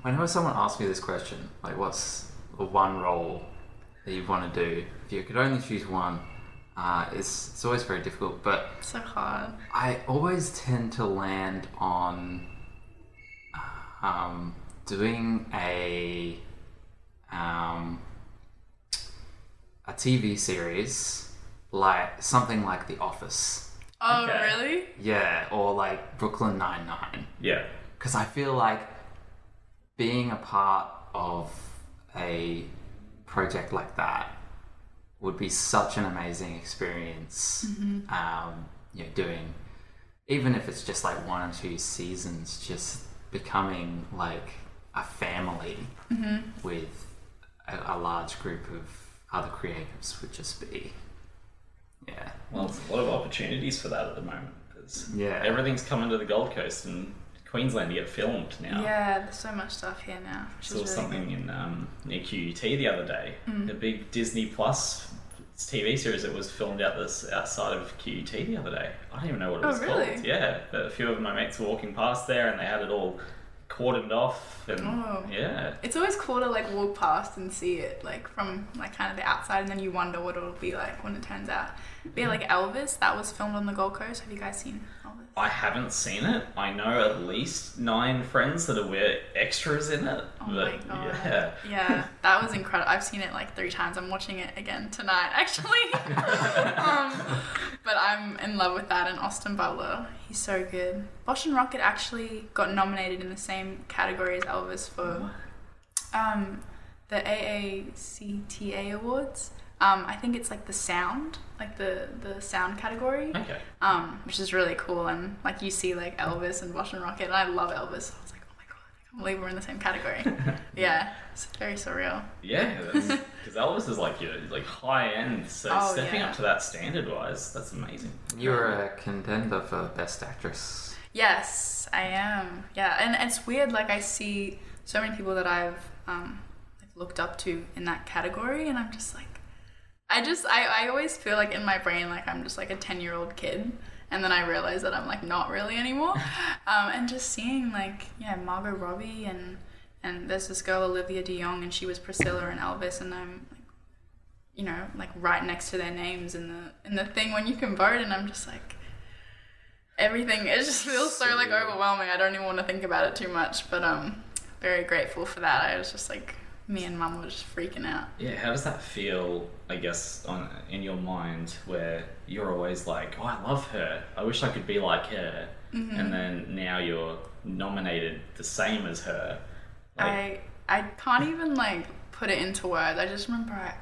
whenever someone asks me this question, like what's the one role that you want to do, if you could only choose one, uh, it's, it's always very difficult. But so hard. I always tend to land on um, doing a um, a TV series like something like The Office, Oh, Okay. really? yeah, or like Brooklyn Nine Nine. Yeah. because I feel like being a part of a project like that would be such an amazing experience. Um, you know, doing even if it's just like one or two seasons, just becoming like a family with a, a large group of other creatives would just be, yeah, Well, there's a lot of opportunities for that at the moment because Yeah. everything's coming to the Gold Coast and Queensland to get filmed now. Yeah, there's so much stuff here now. Which saw is really something in um, near QUT the other day. Mm. A big Disney Plus TV series that was filmed out this outside of QUT the other day. I don't even know what it was Oh, was really? called. Yeah, but a few of my mates were walking past there and they had it all cordoned off and Oh. yeah. It's always cool to like walk past and see it like from like kind of the outside, and then you wonder what it'll be like when it turns out. But yeah, like Elvis, that was filmed on the Gold Coast. Have you guys seen? I haven't seen it. I know at least nine friends that are we're extras in it. Oh my god. yeah. Yeah, that was incredible. I've seen it like three times. I'm watching it again tonight, actually. um, but I'm in love with that. And Austin Butler, he's so good. Boston Rockit actually got nominated in the same category as Elvis for um, the AACTA awards. Um, I think it's like the sound, like the the sound category Okay. um, which is really cool. And like you see like Elvis and Boston Rockit, and I love Elvis. I was like, oh my god, I can't believe we're in the same category. yeah, it's very surreal. Yeah, because Elvis is like your like high end, so Oh, stepping yeah. up to that standard wise, that's amazing. you're a contender for best actress. Yes, I am. Yeah, and it's weird. Like I see so many people that I've um, like looked up to in that category, and I'm just like, I just I, I always feel like in my brain like I'm just like a ten year old kid, and then I realize that I'm like not really anymore. um, and just seeing like yeah Margot Robbie and and there's this girl Olivia DeJonge, and she was Priscilla and Elvis, and I'm like, you know, like right next to their names in the in the thing when you can vote, and I'm just like everything it just feels so like overwhelming. I don't even want to think about it too much. But um very grateful for that. I was just like me and mum were just freaking out Yeah, how does that feel? I guess on in your mind where you're always like, oh, I love her. I wish I could be like her, Mm-hmm. and then now you're nominated the same as her. Like, i i can't even like put it into words i just remember i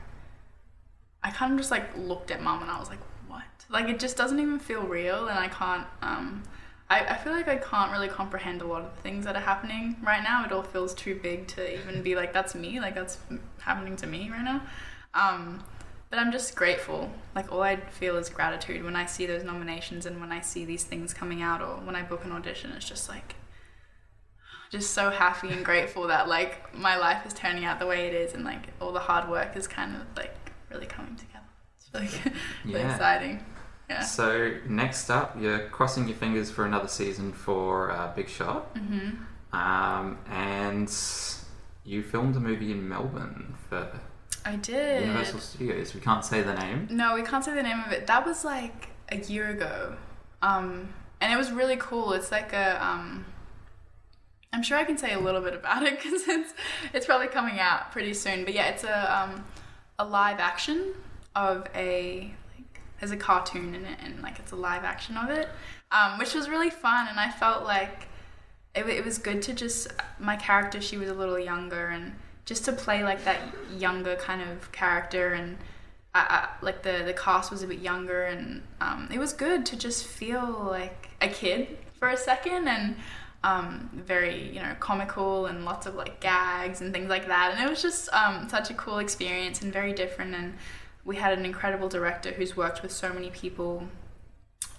i kind of just like looked at mum and i was like what like it just doesn't even feel real and i can't um I, I feel like I can't really comprehend a lot of the things that are happening right now. It all feels too big to even be like, that's me, like that's happening to me right now. Um, but I'm just grateful. Like all I feel is gratitude when I see those nominations and when I see these things coming out or when I book an audition. It's just like just so happy and grateful that like my life is turning out the way it is and like all the hard work is kind of like really coming together. It's really, really Yeah. exciting. Yeah. So next up, you're crossing your fingers for another season for uh, Big Shot, hmm um, and you filmed a movie in Melbourne for I did. Universal Studios. We can't say the name. No, we can't say the name of it. That was like a year ago. Um, and it was really cool. It's like a um, I'm sure I can say a little bit about it because it's it's probably coming out pretty soon. But yeah, it's a um, a live action of a there's a cartoon in it and like it's a live action of it, um, which was really fun. And I felt like it, it was good to just my character. She was a little younger and just to play like that younger kind of character and. I, I, like the the cast was a bit younger and um, it was good to just feel like a kid for a second and um, very you know comical and lots of like gags and things like that and it was just um, such a cool experience and very different and we had an incredible director who's worked with so many people,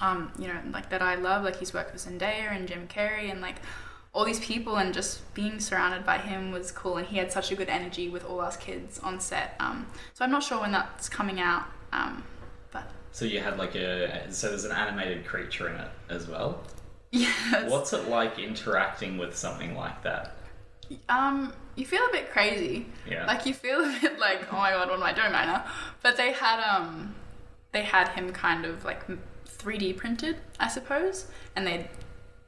um, you know, like that I love. Like he's worked with Zendaya and Jim Carrey and like all these people, and just being surrounded by him was cool. And he had such a good energy with all us kids on set. Um, so I'm not sure when that's coming out, um, but So you had like a so there's an animated creature in it as well. yes. What's it like interacting with something like that? Um, you feel a bit crazy. Yeah. Like you feel a bit like, oh my god, what am I doing right now? But they had um, they had him kind of like 3D printed, I suppose, and they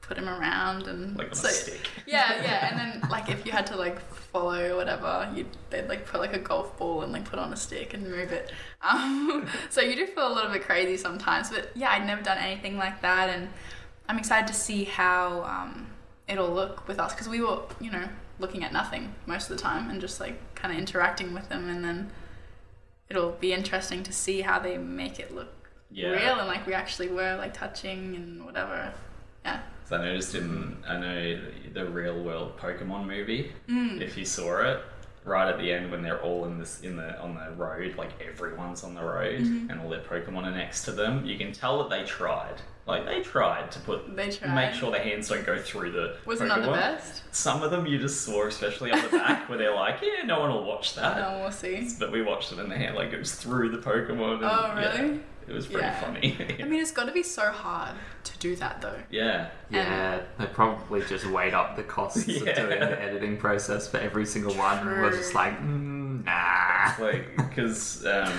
put him around and Like on so- a stick. Yeah, yeah, and then like if you had to like follow or whatever, you they'd like put like a golf ball and like put on a stick and move it. Um, so you do feel a little bit crazy sometimes, but yeah, I'd never done anything like that, and I'm excited to see how um, it'll look with us because we were, you know, looking at nothing most of the time and just like kind of interacting with them, and then it'll be interesting to see how they make it look Yeah. real and like we actually were like touching and whatever. Yeah. So I noticed in I know the real world Pokemon movie. Mm. If you saw it, right at the end when they're all in this in the on the road, like everyone's on the road Mm-hmm. and all their Pokemon are next to them, you can tell that they tried. Like they tried to put They tried. make sure their hands don't go through the Was it not the Pokemon. best? Some of them you just saw, especially on the back, where they're like, "Yeah, no one will watch that." No, we'll see. But we watched it, and the hand like goes through the Pokemon. And, Oh, yeah, really? it was pretty Yeah. funny. I mean, it's got to be so hard to do that though. yeah, Yeah, they probably just weighed up the costs Yeah. of doing the editing process for every single one and were just like, mm, nah. like because um,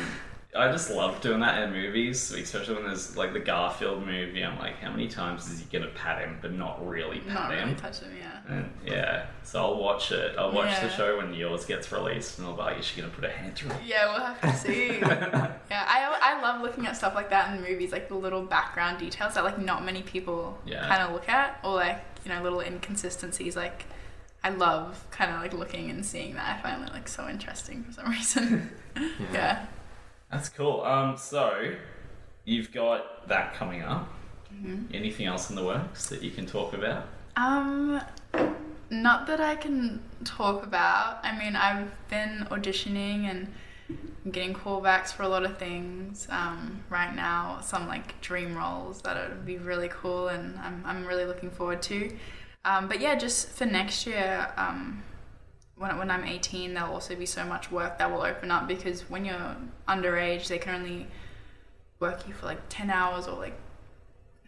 I just love doing that in movies, especially when there's like the Garfield movie. I'm like, how many times is he gonna pat him, but not really pat Not him? really touch them, yeah. And yeah, so I'll watch it. I'll watch the show when yours gets released, and I'll be like, is she gonna put her hand through? it?" Yeah, we'll have to see. yeah, I, I love looking at stuff like that in movies, like the little background details that like not many people Yeah. kind of look at, or like you know little inconsistencies. Like I love kind of like looking and seeing that. I find it like so interesting for some reason. yeah. That's cool. Um, so you've got that coming up. Mm-hmm. Anything else in the works that you can talk about? Um, not that I can talk about. I mean, I've been auditioning and getting callbacks for a lot of things um, right now. Some like dream roles that would be really cool, and I'm I'm really looking forward to. Um, but yeah, just for next year, um, when when I'm 18, there'll also be so much work that will open up because when you're underage, they can only work you for like 10 hours or like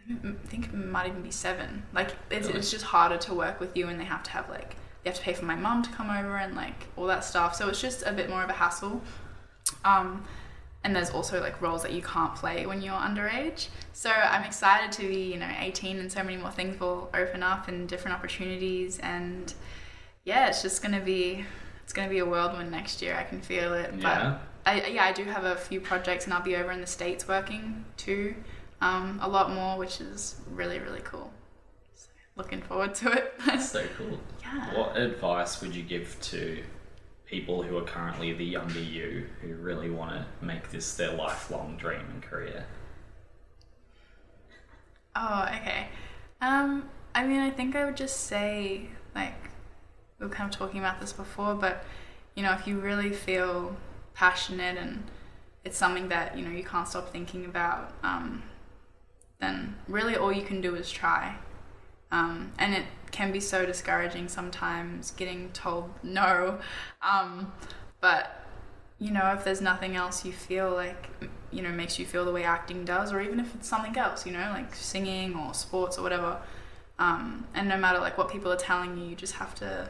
I think it might even be seven. Like it's, Really? it's just harder to work with you, and they have to have like they have to pay for my mum to come over and like all that stuff. So it's just a bit more of a hassle. Um, and there's also like roles that you can't play when you're underage. So I'm excited to be you know 18, and so many more things will open up and different opportunities. And yeah, it's just gonna be it's gonna be a whirlwind next year. I can feel it. Yeah. But I, yeah, I do have a few projects, and I'll be over in the states working too, um, a lot more, which is really really cool. So, looking forward to it. That's so cool. yeah. What advice would you give to people who are currently the younger you who really want to make this their lifelong dream and career? Oh, okay. Um, I mean, I think I would just say, like, we were kind of talking about this before, but, you know, if you really feel passionate and it's something that, you know, you can't stop thinking about, um, then really all you can do is try. Um, and it can be so discouraging sometimes getting told no. Um, but, you know, if there's nothing else you feel like, you know, makes you feel the way acting does, or even if it's something else, you know, like singing or sports or whatever. Um, and no matter like what people are telling you, you just have to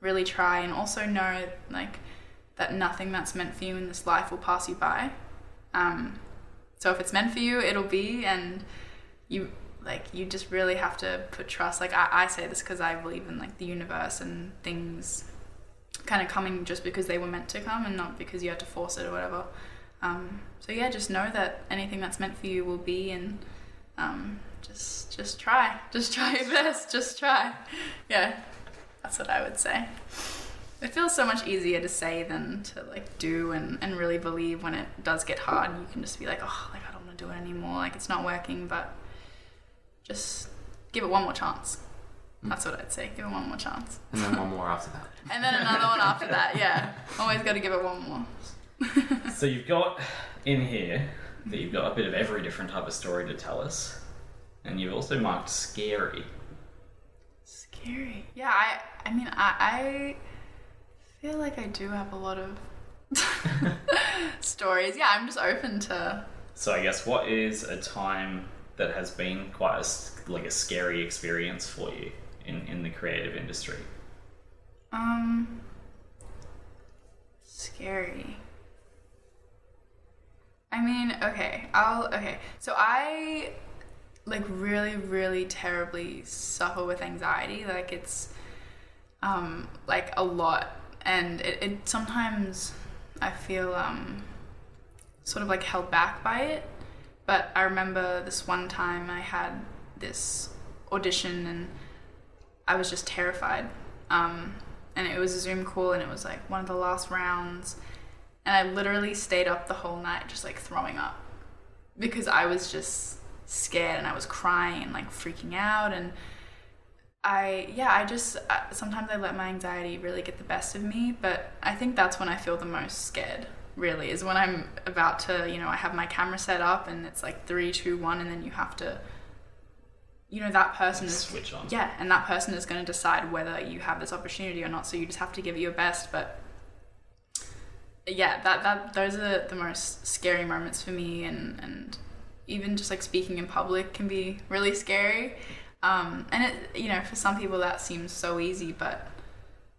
really try and also know like that nothing that's meant for you in this life will pass you by. Um, so if it's meant for you, it'll be, and you like you just really have to put trust. Like I, I say this because I believe in like the universe and things kind of coming just because they were meant to come and not because you had to force it or whatever. Um, so yeah, just know that anything that's meant for you will be, and um, just just try, just try your best, just try. Yeah, that's what I would say. It feels so much easier to say than to like do and, and really believe when it does get hard. You can just be like, oh, like I don't want to do it anymore. Like it's not working, but just give it one more chance. Hmm. That's what I'd say. Give it one more chance. And then one more after that. And then another one after that. Yeah. Always got to give it one more. So you've got in here that you've got a bit of every different type of story to tell us, and you've also marked scary. Scary. Yeah, I I mean I I feel like I do have a lot of stories. Yeah, I'm just open to So I guess what is a time that has been quite a, s- like a scary experience for you in, in the creative industry? um scary. I mean, okay, I'll okay. So I like really really terribly suffer with anxiety. Like it's um like a lot and it, it sometimes I feel um sort of like held back by it. But I remember this one time I had this audition and I was just terrified. Um, and it was a Zoom call and it was like one of the last rounds. And I literally stayed up the whole night just like throwing up because I was just scared and I was crying and like freaking out. And I, yeah, I just, uh, sometimes I let my anxiety really get the best of me. But I think that's when I feel the most scared, really, is when I'm about to, you know, I have my camera set up and it's like three, two, one, and then you have to, you know, that person is Switch on. yeah, and that person is going to decide whether you have this opportunity or not. So you just have to give it your best. But yeah, that that those are the most scary moments for me, and and even just like speaking in public can be really scary. Um, and it you know for some people that seems so easy, but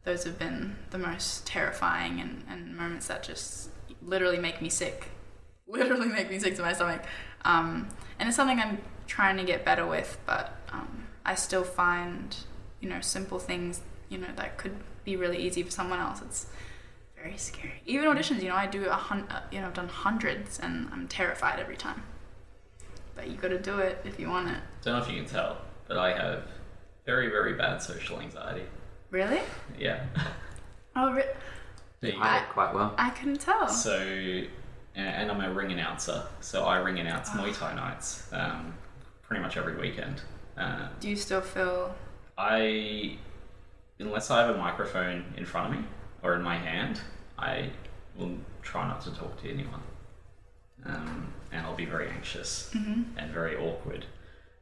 those have been the most terrifying and, and moments that just literally make me sick. Literally make me sick to my stomach. Um, and it's something i'm trying to get better with but um, i still find you know simple things you know that could be really easy for someone else it's very scary. Even auditions you know i do a uh, you know i've done hundreds and i'm terrified every time but you got to do it if you want it Don't know if you can tell, but I have very, very bad social anxiety. really Yeah. oh re- You I- did quite well. i couldn't tell So, and, and I'm a ring announcer, so I ring announce Muay Thai nights um, pretty much every weekend. Uh, do you still feel I, unless I have a microphone in front of me or in my hand, I will try not to talk to anyone. Um, and I'll be very anxious and very awkward.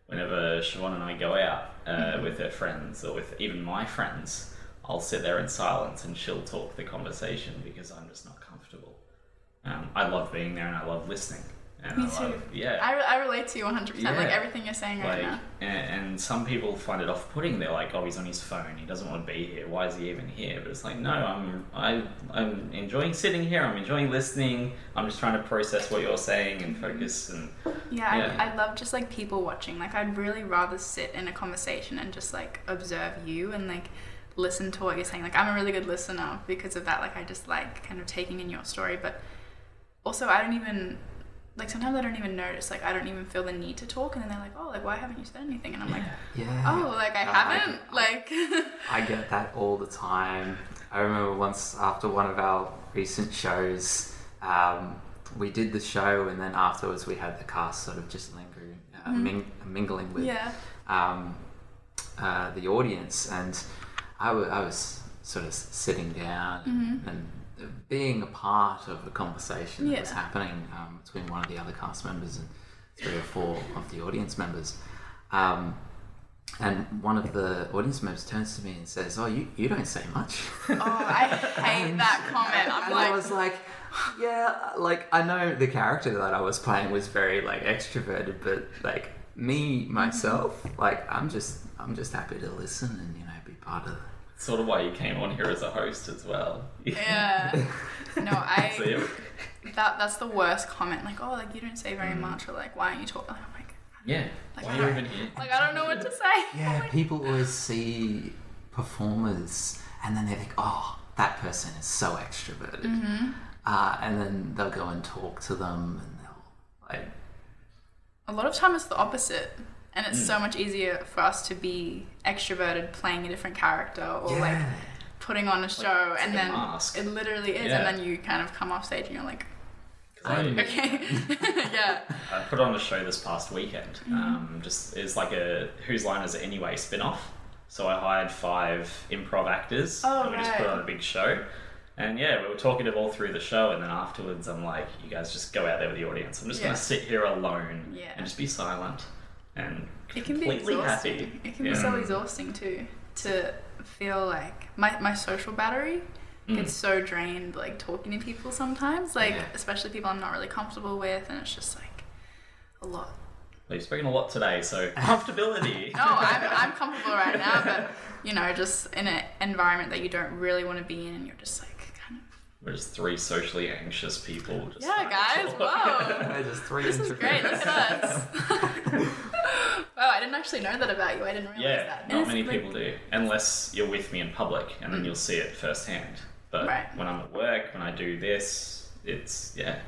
Whenever Siobhan and I go out uh, with her friends or with even my friends, I'll sit there in silence and she'll talk the conversation because I'm just not comfortable. Um, I love being there and I love listening. And Me too. Yeah. I, re- I relate to you 100% like everything you're saying right Like, now and, and some people find it off-putting. They're like, "Oh, he's on his phone. He doesn't want to be here. Why is he even here?" But it's like, no, I'm I, I'm enjoying sitting here. I'm enjoying listening. I'm just trying to process what you're saying and focus. Mm-hmm. And Yeah, Yeah. I, I love just like people watching. Like, I'd really rather sit in a conversation and just like observe you and like listen to what you're saying. Like, I'm a really good listener because of that. Like, I just like kind of taking in your story, but also, I don't even like sometimes I don't even notice. Like, I don't even feel the need to talk, and then they're like, "Oh, like why haven't you said anything?" And I'm like, Yeah. "Oh, like I No, haven't." Like, I get that all the time. I remember once after one of our recent shows, um, we did the show, and then afterwards we had the cast sort of just lingering, uh, ming- mingling with yeah, um, uh, the audience, and I wa- I was sort of sitting down and being a part of a conversation that was happening um, between one of the other cast members and three or four of the audience members. Um, and one of the audience members turns to me and says, "Oh, you, you don't say much." oh, I hate that comment. I'm and I was like, yeah, like I know the character that I was playing was very like extroverted, but like me myself, like I'm just I'm just happy to listen and you know be part of. Sort of why you came on here as a host as well. yeah. No, I. So, yeah. That that's the worst comment. Like, oh, like you don't say Mm. very much, or like, why aren't you talking? I'm like, Yeah. Like, why I are you don't- even here? like I don't know what to say. Yeah, people always see performers and then they think, oh, that person is so extroverted, Mm-hmm. uh, and then they'll go and talk to them and they'll like, A lot of time it's the opposite, and Mm. it's so much easier for us to be extroverted, playing a different character, or like putting on a show, it's and a then mask. it literally is, Yeah. and then you kind of come off stage and you're like I- okay, yeah, I put on a show this past weekend. Mm-hmm. Um, just it's like a Whose Line Is It Anyway spin off. So I hired five improv actors Oh, and we just put on a big show. And yeah, we were talking talkative all through the show, and then afterwards, I'm like, you guys just go out there with the audience. I'm just Yeah. gonna sit here alone Yeah. and just be silent and It can be completely exhausting. happy. It can Yeah. be so exhausting too to feel like my, my social battery Mm. gets so drained like talking to people sometimes like Yeah. especially people I'm not really comfortable with and it's just like a lot. Well, you've spoken a lot today, so comfortability. No, I'm, I'm comfortable right now, but you know, just in an environment that you don't really want to be in and you're just like We're just three socially anxious people. Just yeah, guys, whoa. They're just three This is great. Look at us. wow, I didn't actually know that about you. I didn't realize Yeah, that. And not many like- people do, unless you're with me in public, and then you'll see it firsthand. But Mm. Right. when I'm at work, when I do this, it's yeah,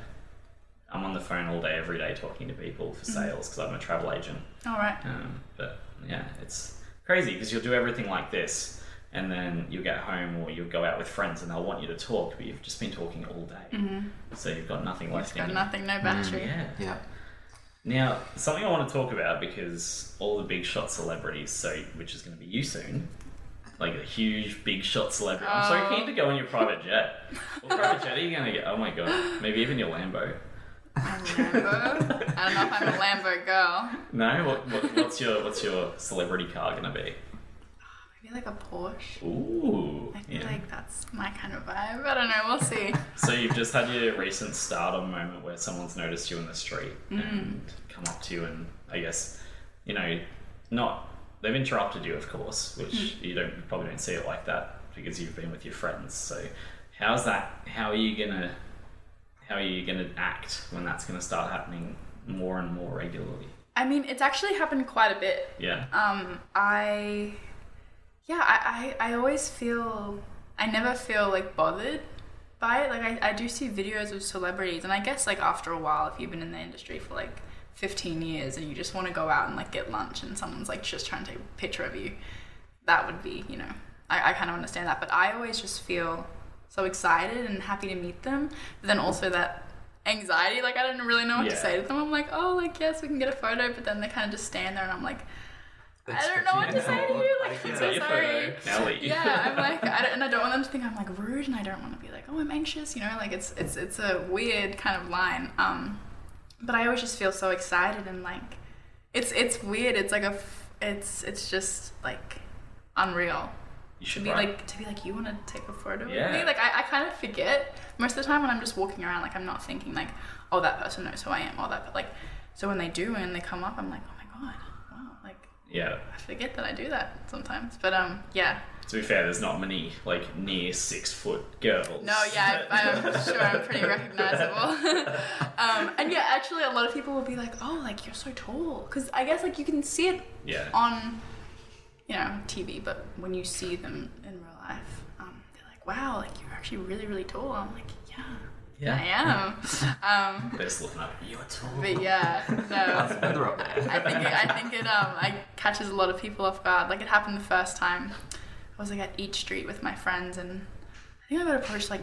I'm on the phone all day, every day, talking to people for Mm. sales because I'm a travel agent. All right. Um, but yeah, it's crazy because you'll do everything like this, and then you'll get home or you'll go out with friends, and they'll want you to talk, but you've just been talking all day, so you've got nothing left Mm-hmm. Got in you. nothing, no battery. Yeah. Yeah. Now, something I want to talk about because all the big shot celebrities, so which is going to be you soon, like a huge big shot celebrity. I'm so Oh. keen to go on your private jet. What private jet are you going to get? Oh my god, maybe even your Lambo. A Lambo? I don't know if I'm a Lambo girl. No, what, what what's your what's your celebrity car going to be? Like a Porsche. Ooh, I feel yeah. like that's my kind of vibe. I don't know. We'll see. So you've just had your recent stardom moment where someone's noticed you in the street Mm. and come up to you and I guess, you know, not they've interrupted you of course, which Mm. you don't you probably don't see it like that because you've been with your friends. So how's that how are you gonna how are you gonna act when that's gonna start happening more and more regularly? I mean, it's actually happened quite a bit. Yeah. Um, I, yeah, I, I, I always feel, I never feel like bothered by it. Like I, I do see videos of celebrities, and I guess like after a while, if you've been in the industry for like 15 years and you just want to go out and like get lunch, and someone's like just trying to take a picture of you, that would be, you know, I, I kind of understand that. But I always just feel so excited and happy to meet them, but then also that anxiety like i didn't really know what to say to them i'm like oh like yes we can get a photo but then they kind of just stand there and i'm like I don't know what to say to you. Like, Like, I'm so sorry. photo? Yeah, I'm like, I don't, and I don't want them to think I'm like rude, and I don't want to be like, oh, I'm anxious. You know, like it's it's it's a weird kind of line. Um, but I always just feel so excited and like, it's it's weird. It's like a, f- it's it's just like unreal you to should be write- like to be like you want to take a photo with me. Like I, I kind of forget most of the time when I'm just walking around. Like I'm not thinking like, oh, that person knows who I am. Or that, but like, so when they do and they come up, I'm like, oh my god, wow, like. Yeah. I forget that I do that sometimes. But um, yeah. To be fair, there's not many like near six foot girls. No, yeah, I, I'm sure I'm pretty recognizable. um, and yeah, actually, a lot of people will be like, "Oh, like you're so tall," because I guess like you can see it Yeah. on, you know, TV, but when you see them in real life, um, they're like, "Wow, like you're actually really, really tall." I'm like, "Yeah, Yeah. I am." Um, They're looking up. You're tall. but yeah, no. Feather up. I think it, I think it um I catches a lot of people off guard. Like it happened the first time. I was like at Each Street with my friends, and I think I got approached like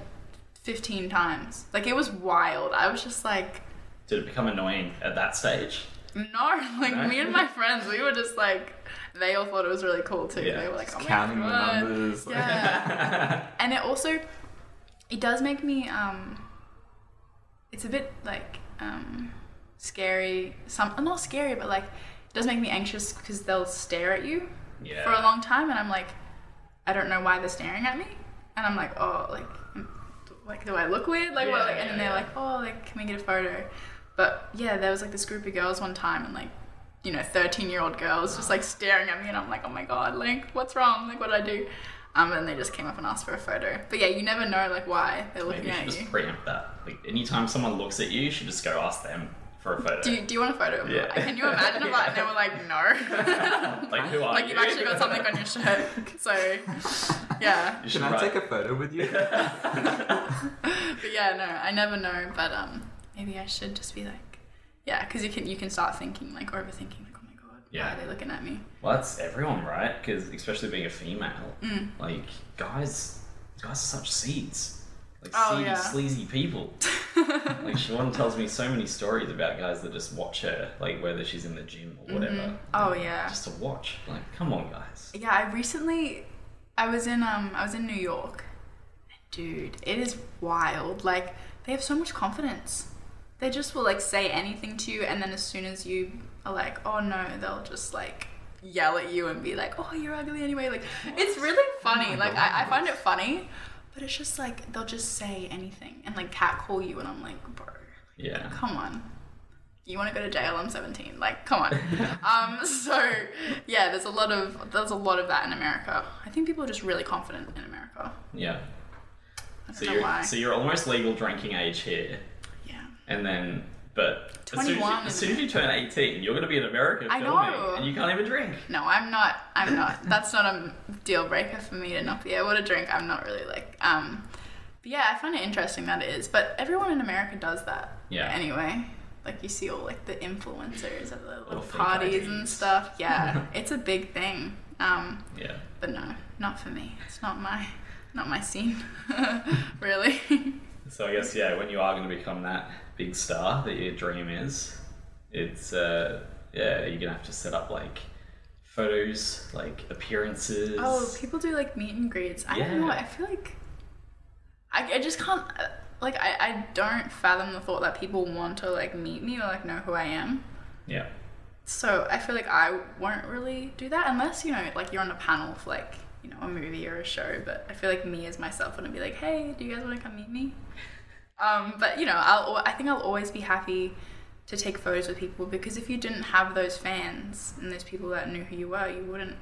15 times. Like it was wild. I was just like, Did it become annoying at that stage? no. Like No? me and my friends, we were just like, they all thought it was really cool too. Yeah. They were like, oh my Counting the numbers. Yeah. and it also, it does make me um. It's a bit like um, scary. Some not scary, but like it does make me anxious because they'll stare at you Yeah. for a long time, and I'm like, I don't know why they're staring at me, and I'm like, oh, like, like do I look weird? Like, what? Like, and yeah, they're yeah. like, oh, like, can we get a photo? But yeah, there was like this group of girls one time, and like, you know, 13 year old girls just like staring at me, and I'm like, oh my god, like, what's wrong? Like, what did I do? Um, and they just came up and asked for a photo. But yeah, you never know like why they're Maybe looking you should at just you. preempt that. Like anytime someone looks at you, you should just go ask them for a photo. Do you, do you want a photo? of me? Yeah. Can you imagine if I, and they were like, no. like who are like you? you've actually got something on your shirt. So, yeah. You should Can I write- take a photo with you? But yeah, no, I never know. But um, maybe I should just be like, yeah, because you can you can start thinking like overthinking like, oh my god, Yeah. why are they looking at me? Well, that's everyone, right? Because especially being a female, Mm. like guys, guys are such seeds. Like Oh, seedy, yeah. sleazy people. like Siobhan tells me so many stories about guys that just watch her, like whether she's in the gym or whatever. Oh yeah, Just to watch. Like, come on, guys. yeah. I recently, I was in um, I was in New York. Dude, it is wild. Like they have so much confidence. They just will like say anything to you, and then as soon as you are like, "Oh no," they'll just like yell at you and be like, "Oh, you're ugly anyway." Like it's really funny. Like I, I find it funny, but it's just like they'll just say anything and like catcall you, and I'm like, bro, Yeah. come on. You want to go to jail? I'm 17. Like, come on. um, so yeah, there's a lot of there's a lot of that in America. I think people are just really confident in America. Yeah. So you're why. so you're almost legal drinking age here, yeah. and then but as soon as, you, as soon as you turn 18, you're going to be in America I know. and you can't even drink. No, I'm not. I'm not. That's not a deal breaker for me to not be able to drink. I'm not really like. Um, but yeah, I find it interesting that it is. But everyone in America does that. Yeah. Anyway, like you see all like the influencers at the Little little parties and stuff. Yeah, it's a big thing. Um, Yeah. but no, not for me. It's not my, not my scene. really. So I guess yeah, when you are going to become that big star that your dream is, it's uh, yeah, you're gonna have to set up like photos, like appearances. Oh, people do like meet and greets. I don't know. I feel like I, I just can't. uh, Like I, I don't fathom the thought that people want to like meet me or like know who I am. yeah, So I feel like I won't really do that unless you know like you're on a panel for like you know a movie or a show. But I feel like me as myself wouldn't be like, hey, do you guys want to come meet me? Um, but you know, I'll I think I'll always be happy to take photos with people because if you didn't have those fans and those people that knew who you were, you wouldn't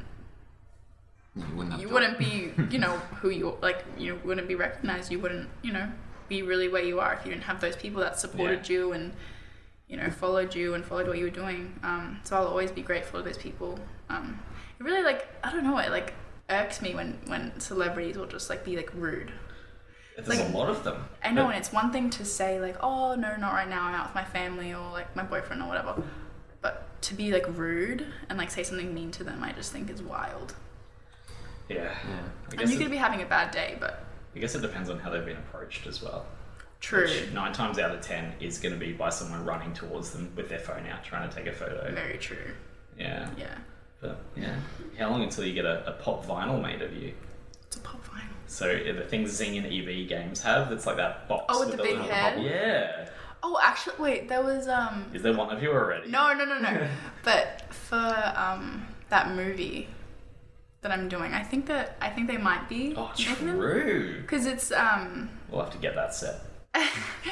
You wouldn't. Have you wouldn't be you know who you like you wouldn't be recognized. You wouldn't you know be really where you are if you didn't have those people that supported you and you know followed you and followed what you were doing. Um, so i'll always be grateful to those people. Um, it really like i don't know it like irks me when when celebrities will just like be like rude there's Like- a lot of them. i know But- and it's one thing to say like oh no not right now i'm out with my family or like my boyfriend or whatever but to be like rude and like say something mean to them i just think is wild yeah. Yeah. And you it, could be having a bad day but I guess it depends on how they've been approached as well. true Which nine times out of ten is going to be by someone running towards them with their phone out, trying to take a photo. very true Yeah, yeah but yeah, how long until you get a, a pop vinyl made of you? It's a pop vinyl. So the things Zing and EB Games have, that's like that box Oh, with the big little head? Yeah. Oh, actually, wait. There was um. Is there one of you already? No, no, no, no. but for um that movie that I'm doing, I think that I think they might be. Oh, true. Because it's um. We'll have to get that set. we'll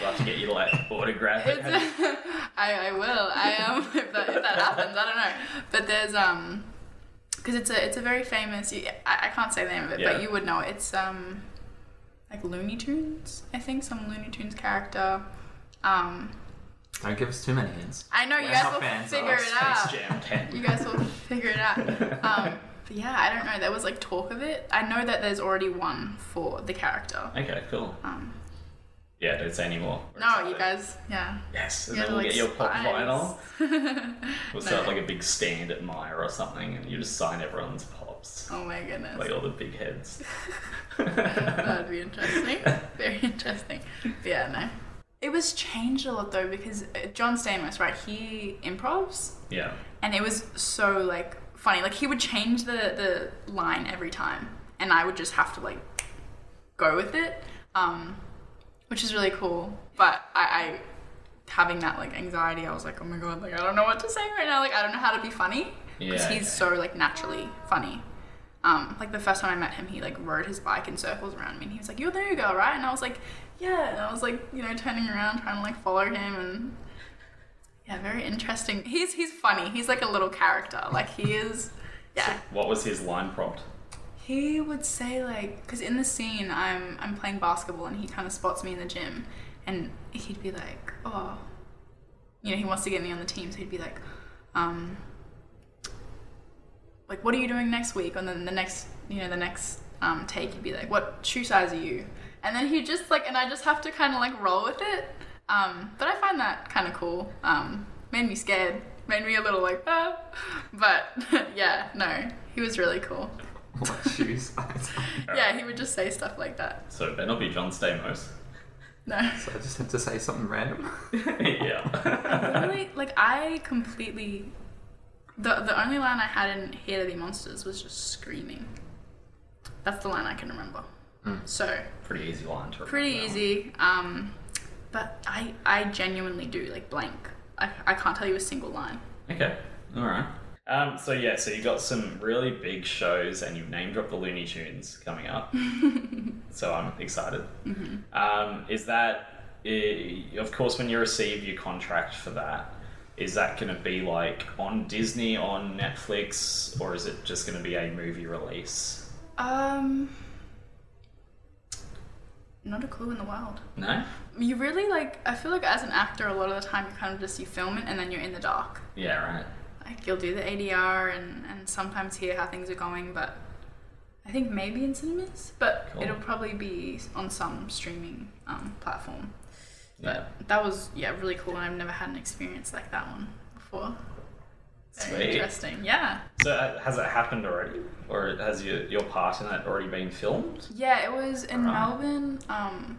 have to get you to like autograph it. I, I will. I am if that if that happens. I don't know. But there's um, because it's a it's a very famous. I, I can't say the name of it, Yeah. but you would know. it. It's um, like Looney Tunes. I think some Looney Tunes character. Um, Don't give us too many hints. I know you We're guys will figure it out. You guys will figure it out. Um, but yeah, I don't know. There was like talk of it. I know that there's already one for the character. Okay, cool. Um, Yeah, don't say anymore. No, you guys, yeah. Yes, and You then we'll are, get your pop vinyl. We'll set up like a big stand at Maya or something, and you just sign everyone's pops. Oh my goodness. Like all the big heads. That'd be interesting. Very interesting. But yeah, no. It was changed a lot though because uh, John Stamos, right? He improvs, yeah. and it was so like funny. Like he would change the the line every time, and I would just have to like go with it, um, which is really cool. But I, I having that like anxiety, I was like, oh my god, like I don't know what to say right now. Like I don't know how to be funny because Yeah. he's so like naturally funny. Um, like the first time I met him, he like rode his bike in circles around me, and he was like, "You're the new girl, right?" And I was like, "Yeah." And I was like, you know, turning around, trying to like follow him, and yeah, very interesting. He's he's funny. He's like a little character. Like he is, yeah. What was his line prompt? He would say like, because in the scene, I'm I'm playing basketball, and he kind of spots me in the gym, and he'd be like, "Oh, you know, he wants to get me on the team." So he'd be like, um, like, what are you doing next week? And then the next, you know, the next um, take, he'd be like, what shoe size are you? And then he just like, and I just have to kind of like roll with it. Um, but I find that kind of cool. Um, made me scared, made me a little like, ah. But yeah, no, he was really cool. What shoes? Yeah, he would just say stuff like that. So it better not be John Stamos. No. So I just have to say something random. yeah. Literally, like I completely the the only line I had in Here to Be Monsters was just screaming. That's the line I can remember. So Pretty easy line to remember. pretty easy. Um, but I I genuinely do like blank. I, I can't tell you a single line. Okay, all right. Um, so yeah, so you got some really big shows, and you've name dropped the Looney Tunes coming up. so I'm excited. Um, is that, of course, when you receive your contract for that, is that going to be like on Disney, on Netflix, or is it just going to be a movie release? Um, not a clue in the world. No. You really like. I feel like as an actor, a lot of the time you kind of just you film it and then you're in the dark. Yeah. Right. Like you'll do the ADR and and sometimes hear how things are going, but I think maybe in cinemas, but Cool. it'll probably be on some streaming um, platform. Yeah. But that was yeah really cool, and I've never had an experience like that one before. Very Sweet. interesting. Yeah. So uh, has it happened already, or has your your part in that already been filmed? Yeah, it was in Right. Melbourne. Um,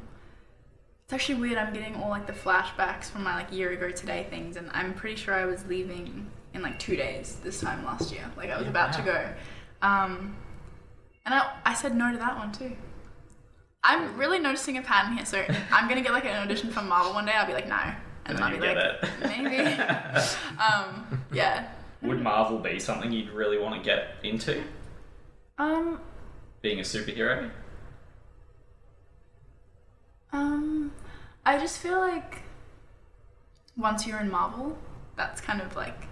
it's actually weird. I'm getting all like the flashbacks from my like year ago today things, and I'm pretty sure I was leaving in like two days this time last year. Like I was Yeah, about to go, um, and I I said no to that one too. I'm really noticing a pattern here. So I'm gonna get like an audition for Marvel one day. I'll be like no, and, And then I'll be like get maybe. um, yeah. Would Marvel be something you'd really want to get into? Um, Being a superhero? Um, I just feel like once you're in Marvel, that's kind of like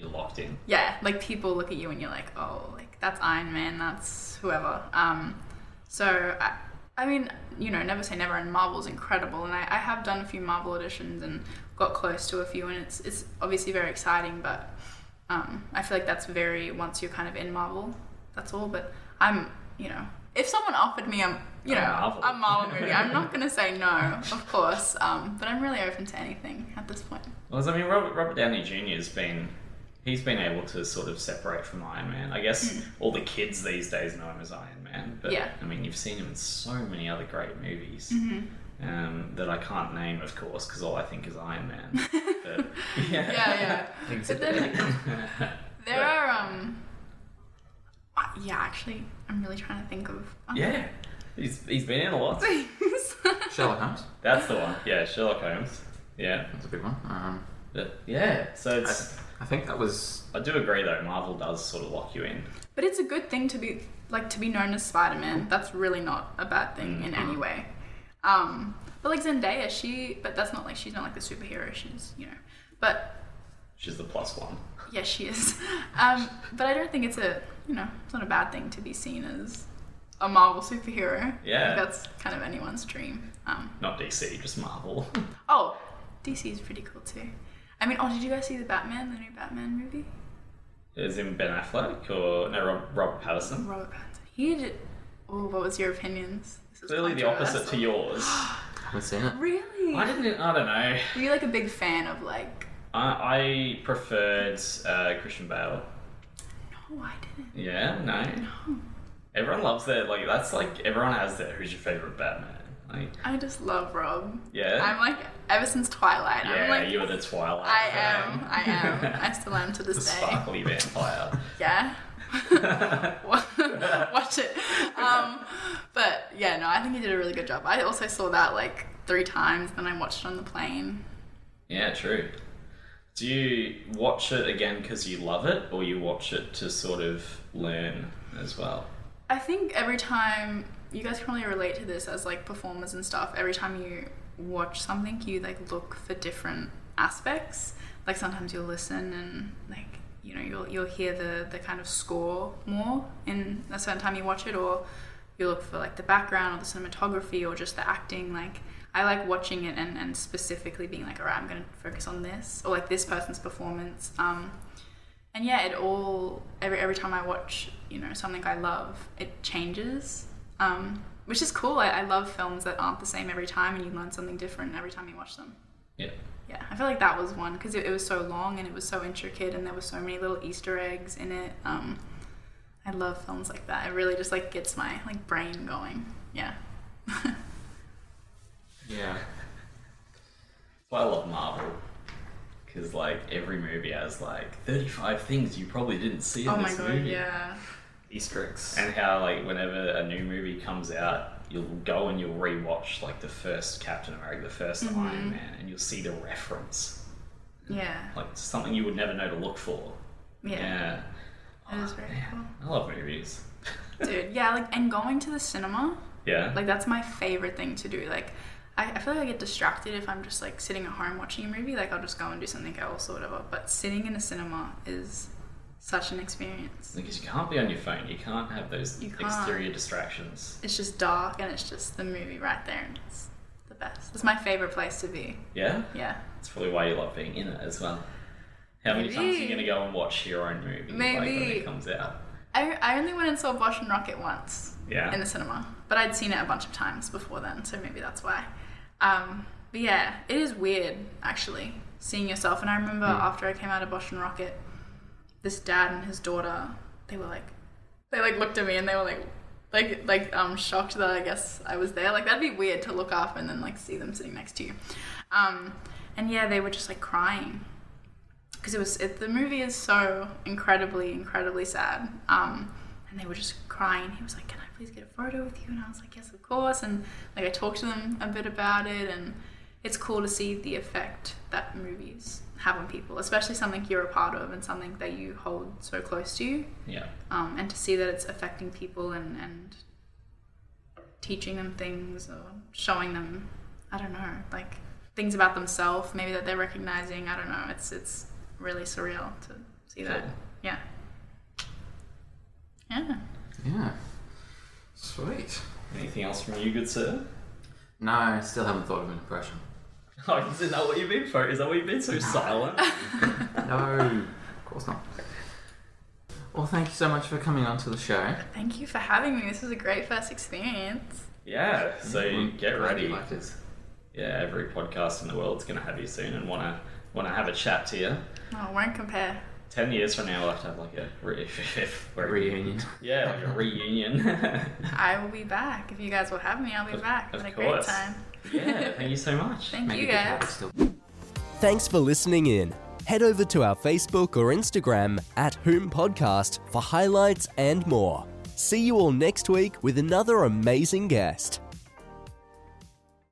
You're locked in. yeah, like people look at you and you're like, oh, like that's Iron Man, that's whoever. Um, so I, I mean, you know, never say never. And Marvel's incredible, and I, I have done a few Marvel auditions and got close to a few, and it's it's obviously very exciting. But um, I feel like that's very once you're kind of in Marvel, that's all. But I'm, you know, if someone offered me a you know Marvel. a Marvel movie, I'm not gonna say no, of course. Um, but I'm really open to anything at this point. Well, I mean, Robert, Robert Downey Jr. has been. He's been able to sort of separate from Iron Man. I guess all the kids these days know him as Iron Man. But. Yeah. I mean, you've seen him in so many other great movies Mm-hmm. um, that I can't name, of course, because all I think is Iron Man. But, yeah. Yeah, yeah. Things But that then yeah. There are um yeah, actually I'm really trying to think of um, yeah. He's, he's been in a lot. Sherlock Holmes. That's the one. Yeah, Sherlock Holmes. Yeah. That's a big one. Um, But yeah, so it's. I think that was I do agree though. Marvel does sort of lock you in. but it's a good thing to be like to be known as Spider-Man. That's really not a bad thing in Mm-hmm. any way. Um but like Zendaya, she but that's not like she's not like the superhero, she's, you know. But She's the plus one. yeah, she is. Um but I don't think it's a, you know, it's not a bad thing to be seen as a Marvel superhero. Yeah. I that's kind of anyone's dream. Um Not DC, just Marvel. Oh, DC is pretty cool too. I mean, oh, did you guys see the Batman, the new Batman movie? Is in Ben Affleck or no Rob, Robert Patterson? Robert Pattinson. He did. Oh, what was your opinions? This is Clearly the opposite to controversial. yours. haven't seen it. Really? I didn't. I don't know. Were you like a big fan of like? I, I preferred uh, Christian Bale. No, I didn't. Yeah, no. No. Everyone loves that. Like that's like everyone has that. Who's your favorite Batman? Like I just love Rob. yeah. I'm like ever since Twilight. yeah, I'm like you were the Twilight. I fan. am. I am. I still am to the this day. sparkly vampire. Yeah. Watch it. Um, but yeah, no, I think he did a really good job. I also saw that like three times, then I watched it on the plane. Yeah, true. Do you watch it again because you love it, or you watch it to sort of learn as well? I think every time you guys can probably relate to this as like performers and stuff. Every time you watch something, you like look for different aspects. Like sometimes you'll listen and like you know you'll you'll hear the the kind of score more in a certain time you watch it, or you look for like the background or the cinematography or just the acting. Like I like watching it and and specifically being like, all right, I'm gonna focus on this or like this person's performance. Um, and yeah, it all every every time I watch you know something I love, it changes, um, which is cool. I, I love films that aren't the same every time, and you learn something different every time you watch them. Yeah. Yeah, I feel like that was one because it, it was so long and it was so intricate, and there were so many little Easter eggs in it. Um, I love films like that. It really just like gets my like brain going. Yeah. Yeah. Why I love Marvel. Because, like, every movie has, like, 35 things you probably didn't see in oh my this god, movie. yeah. Easter eggs. And how, like, whenever a new movie comes out, you'll go and you'll rewatch like the first Captain America, the 1st Mm-hmm. Iron Man, and you'll see the reference, Yeah. like something you would never know to look for. Yeah. Yeah, It is very cool. I love movies. Dude, yeah, like and going to the cinema, Yeah, like that's my favorite thing to do. Like I, I feel like I get distracted if I'm just like sitting at home watching a movie, like I'll just go and do something else or whatever. But sitting in a cinema is such an experience. because you can't be on your phone. You can't have those can't. exterior distractions. It's just dark and it's just the movie right there and it's the best. It's my favorite place to be. Yeah, Yeah. that's probably why you love being in it as well. How many times are you gonna go and watch your own movie like when it comes out? I, I only went and saw Bosch & Rockit once. Yeah. in the cinema. But I'd seen it a bunch of times before then, so maybe that's why. Um, but yeah, it is weird actually seeing yourself. And I remember after I came out of Bosch & Rockit, this dad and his daughter, they were like, they like looked at me and they were like, like like um shocked that I guess I was there. Like that'd be weird to look up and then like see them sitting next to you. Um, and yeah, they were just like crying. Because it was it, the movie is so incredibly incredibly sad. Um and they were just crying. He was like can i please get a photo with you? And i was like yes of course. And like i talked to them a bit about it and it's cool to see the effect that movies have on people especially something you're a part of and something that you hold so close to you Yeah, um, and to see that it's affecting people and, and teaching them things or showing them i don't know like things about themselves maybe that they're recognizing i don't know it's it's really surreal to see that yeah yeah Yeah. Sweet. Anything else from you, good sir? No, I still haven't thought of an impression. Oh, is that what you've been for? Is that what you've been so silent? No, of course not. Well, thank you so much for coming on to the show. thank you for having me this was a great first experience Yeah, so Well, get ready. you liked it. Yeah, every podcast in the world's gonna have you soon and wanna wanna have a chat to you. oh won't compare Ten years from now, we'll have to have like a re- if A we're- reunion. Yeah, like a reunion. i will be back if you guys will have me i'll be Of- back of had a great time yeah, thank you so much. thank Maybe you guys. Thanks for listening in. Head over to our Facebook or Instagram at Whom Podcast for highlights and more. See you all next week with another amazing guest.